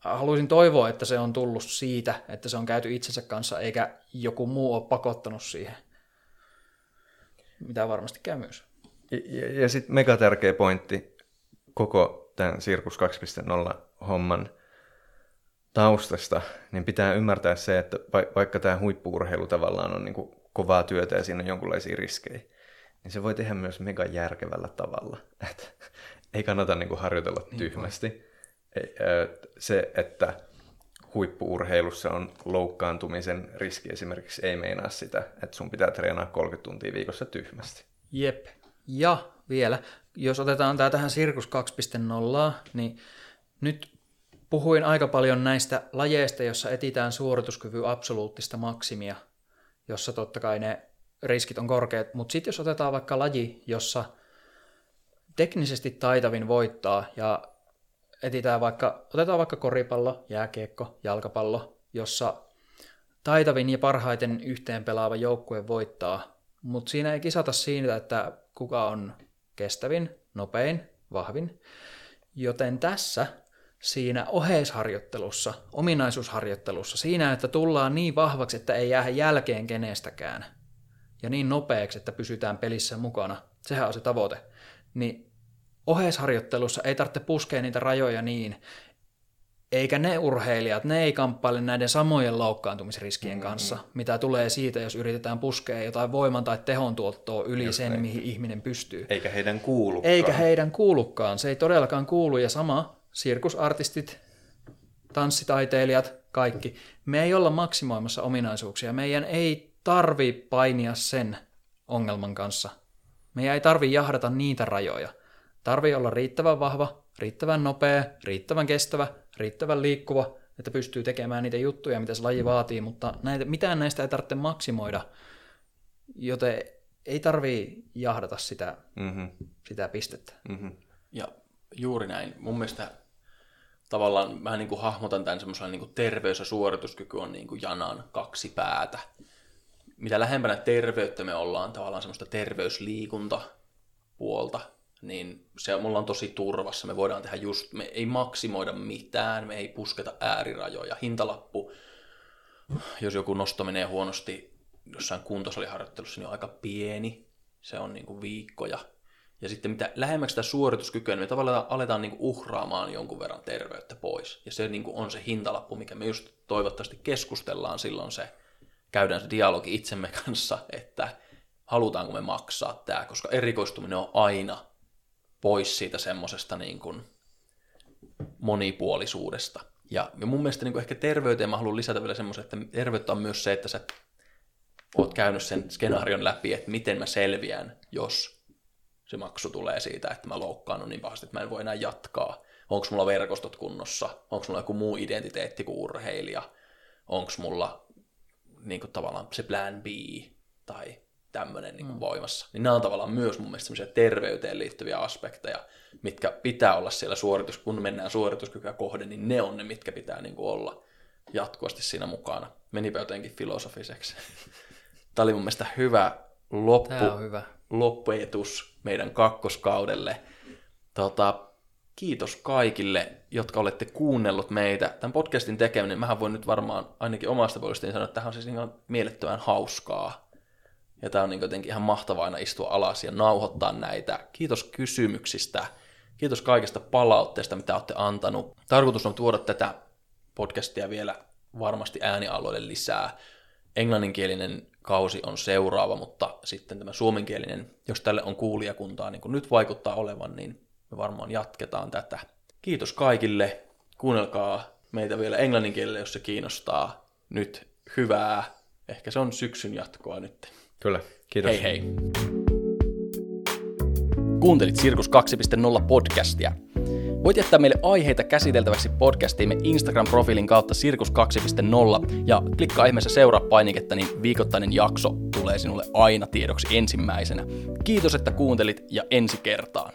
Haluaisin toivoa, että se on tullut siitä, että se on käyty itsensä kanssa, eikä joku muu ole pakottanut siihen. Mitä varmasti käy myös. Ja, ja, sitten mega tärkeä pointti koko tämän Sirkus 2.0 homman taustasta, niin pitää ymmärtää se, että va- vaikka tämä huippuurheilu tavallaan on niin kuin kovaa työtä ja siinä on jonkinlaisia riskejä, niin se voi tehdä myös mega järkevällä tavalla. Et ei kannata niin kuin harjoitella tyhmästi. Se, että huippuurheilussa on loukkaantumisen riski esimerkiksi ei meinaa sitä, että sun pitää treenaa 30 tuntia viikossa tyhmästi. Jep. Ja vielä, jos otetaan tämä tähän Sirkus 2.0, niin nyt puhuin aika paljon näistä lajeista, jossa etitään suorituskyvyn absoluuttista maksimia, jossa totta kai ne riskit on korkeat. Mutta sitten jos otetaan vaikka laji, jossa teknisesti taitavin voittaa ja etitään vaikka, otetaan vaikka koripallo, jääkiekko, jalkapallo, jossa taitavin ja parhaiten yhteen pelaava joukkue voittaa, mutta siinä ei kisata siitä, että kuka on kestävin, nopein, vahvin. Joten tässä siinä oheisharjoittelussa, ominaisuusharjoittelussa, siinä, että tullaan niin vahvaksi, että ei jää jälkeen kenestäkään, ja niin nopeaksi, että pysytään pelissä mukana, sehän on se tavoite, niin oheisharjoittelussa ei tarvitse puskea niitä rajoja niin, eikä ne urheilijat, ne ei kamppaile näiden samojen loukkaantumisriskien mm-hmm. kanssa, mitä tulee siitä, jos yritetään puskea jotain voiman tai tehon tuottoa yli Just sen, näin. mihin ihminen pystyy. Eikä heidän kuulu. Eikä heidän kuulukaan, se ei todellakaan kuulu. Ja sama, sirkusartistit, tanssitaiteilijat, kaikki. Me ei olla maksimoimassa ominaisuuksia. Meidän ei tarvi painia sen ongelman kanssa. Meidän ei tarvi jahdata niitä rajoja. Tarvii olla riittävän vahva, riittävän nopea, riittävän kestävä, riittävän liikkuva, että pystyy tekemään niitä juttuja, mitä se laji vaatii, mutta näitä, mitään näistä ei tarvitse maksimoida, joten ei tarvii jahdata sitä, Mm-hmm. sitä pistettä. Mm-hmm. Ja juuri näin. Mun mielestä tavallaan vähän niin kuin hahmotan tämän semmoisella niin kuin terveys ja suorituskyky on niin kuin janan kaksi päätä. Mitä lähempänä terveyttä me ollaan, tavallaan semmoista terveysliikunta puolta, niin se mulla on tosi turvassa. Me voidaan tehdä just, me ei maksimoida mitään, me ei pusketa äärirajoja. Hintalappu, jos joku nosto menee huonosti jossain kuntosaliharjoittelussa, niin on aika pieni. Se on niin kuin viikkoja. Ja sitten mitä lähemmäksi sitä suorituskykyä, niin me tavallaan aletaan niin kuin uhraamaan jonkun verran terveyttä pois. Ja se niin kuin on se hintalappu, mikä me just toivottavasti keskustellaan silloin se, käydään se dialogi itsemme kanssa, että halutaanko me maksaa tämä, koska erikoistuminen on aina pois siitä semmoisesta niin kuin monipuolisuudesta. Ja, mun mielestä niin kuin ehkä terveyteen mä haluan lisätä vielä semmoisen, että terveyttä on myös se, että sä oot käynyt sen skenaarion läpi, että miten mä selviän, jos se maksu tulee siitä, että mä loukkaannut niin pahasti, että mä en voi enää jatkaa. onko mulla verkostot kunnossa, onko mulla joku muu identiteetti kuin urheilija, onko mulla niin kuin tavallaan se plan B tai tämmöinen niin mm. voimassa. Niin nämä on tavallaan myös mun mielestä semmoisia terveyteen liittyviä aspekteja, mitkä pitää olla siellä suoritus, kun mennään suorituskykyä kohden, niin ne on ne, mitkä pitää niin kuin olla jatkuvasti siinä mukana. Menipä jotenkin filosofiseksi. Tämä oli mun mielestä hyvä loppu, Tämä on hyvä. loppuetus meidän kakkoskaudelle. Tota, kiitos kaikille, jotka olette kuunnellut meitä. Tämän podcastin tekeminen, mähän voin nyt varmaan ainakin omasta puolestani sanoa, että tämä on siis ihan mielettömän hauskaa. Ja tämä on niin jotenkin ihan mahtavaa aina istua alas ja nauhoittaa näitä. Kiitos kysymyksistä. Kiitos kaikesta palautteesta, mitä olette antanut. Tarkoitus on tuoda tätä podcastia vielä varmasti äänialueelle lisää. Englanninkielinen kausi on seuraava, mutta sitten tämä suomenkielinen, jos tälle on kuulijakuntaa, niin kuin nyt vaikuttaa olevan, niin me varmaan jatketaan tätä. Kiitos kaikille. Kuunnelkaa meitä vielä englanninkielellä, jos se kiinnostaa. Nyt hyvää. Ehkä se on syksyn jatkoa nyt. Kyllä, kiitos. Hei hei. Kuuntelit Sirkus 2.0 podcastia. Voit jättää meille aiheita käsiteltäväksi podcastiimme Instagram-profiilin kautta Sirkus 2.0 ja klikkaa ihmeessä seuraa painiketta, niin viikoittainen jakso tulee sinulle aina tiedoksi ensimmäisenä. Kiitos, että kuuntelit ja ensi kertaan.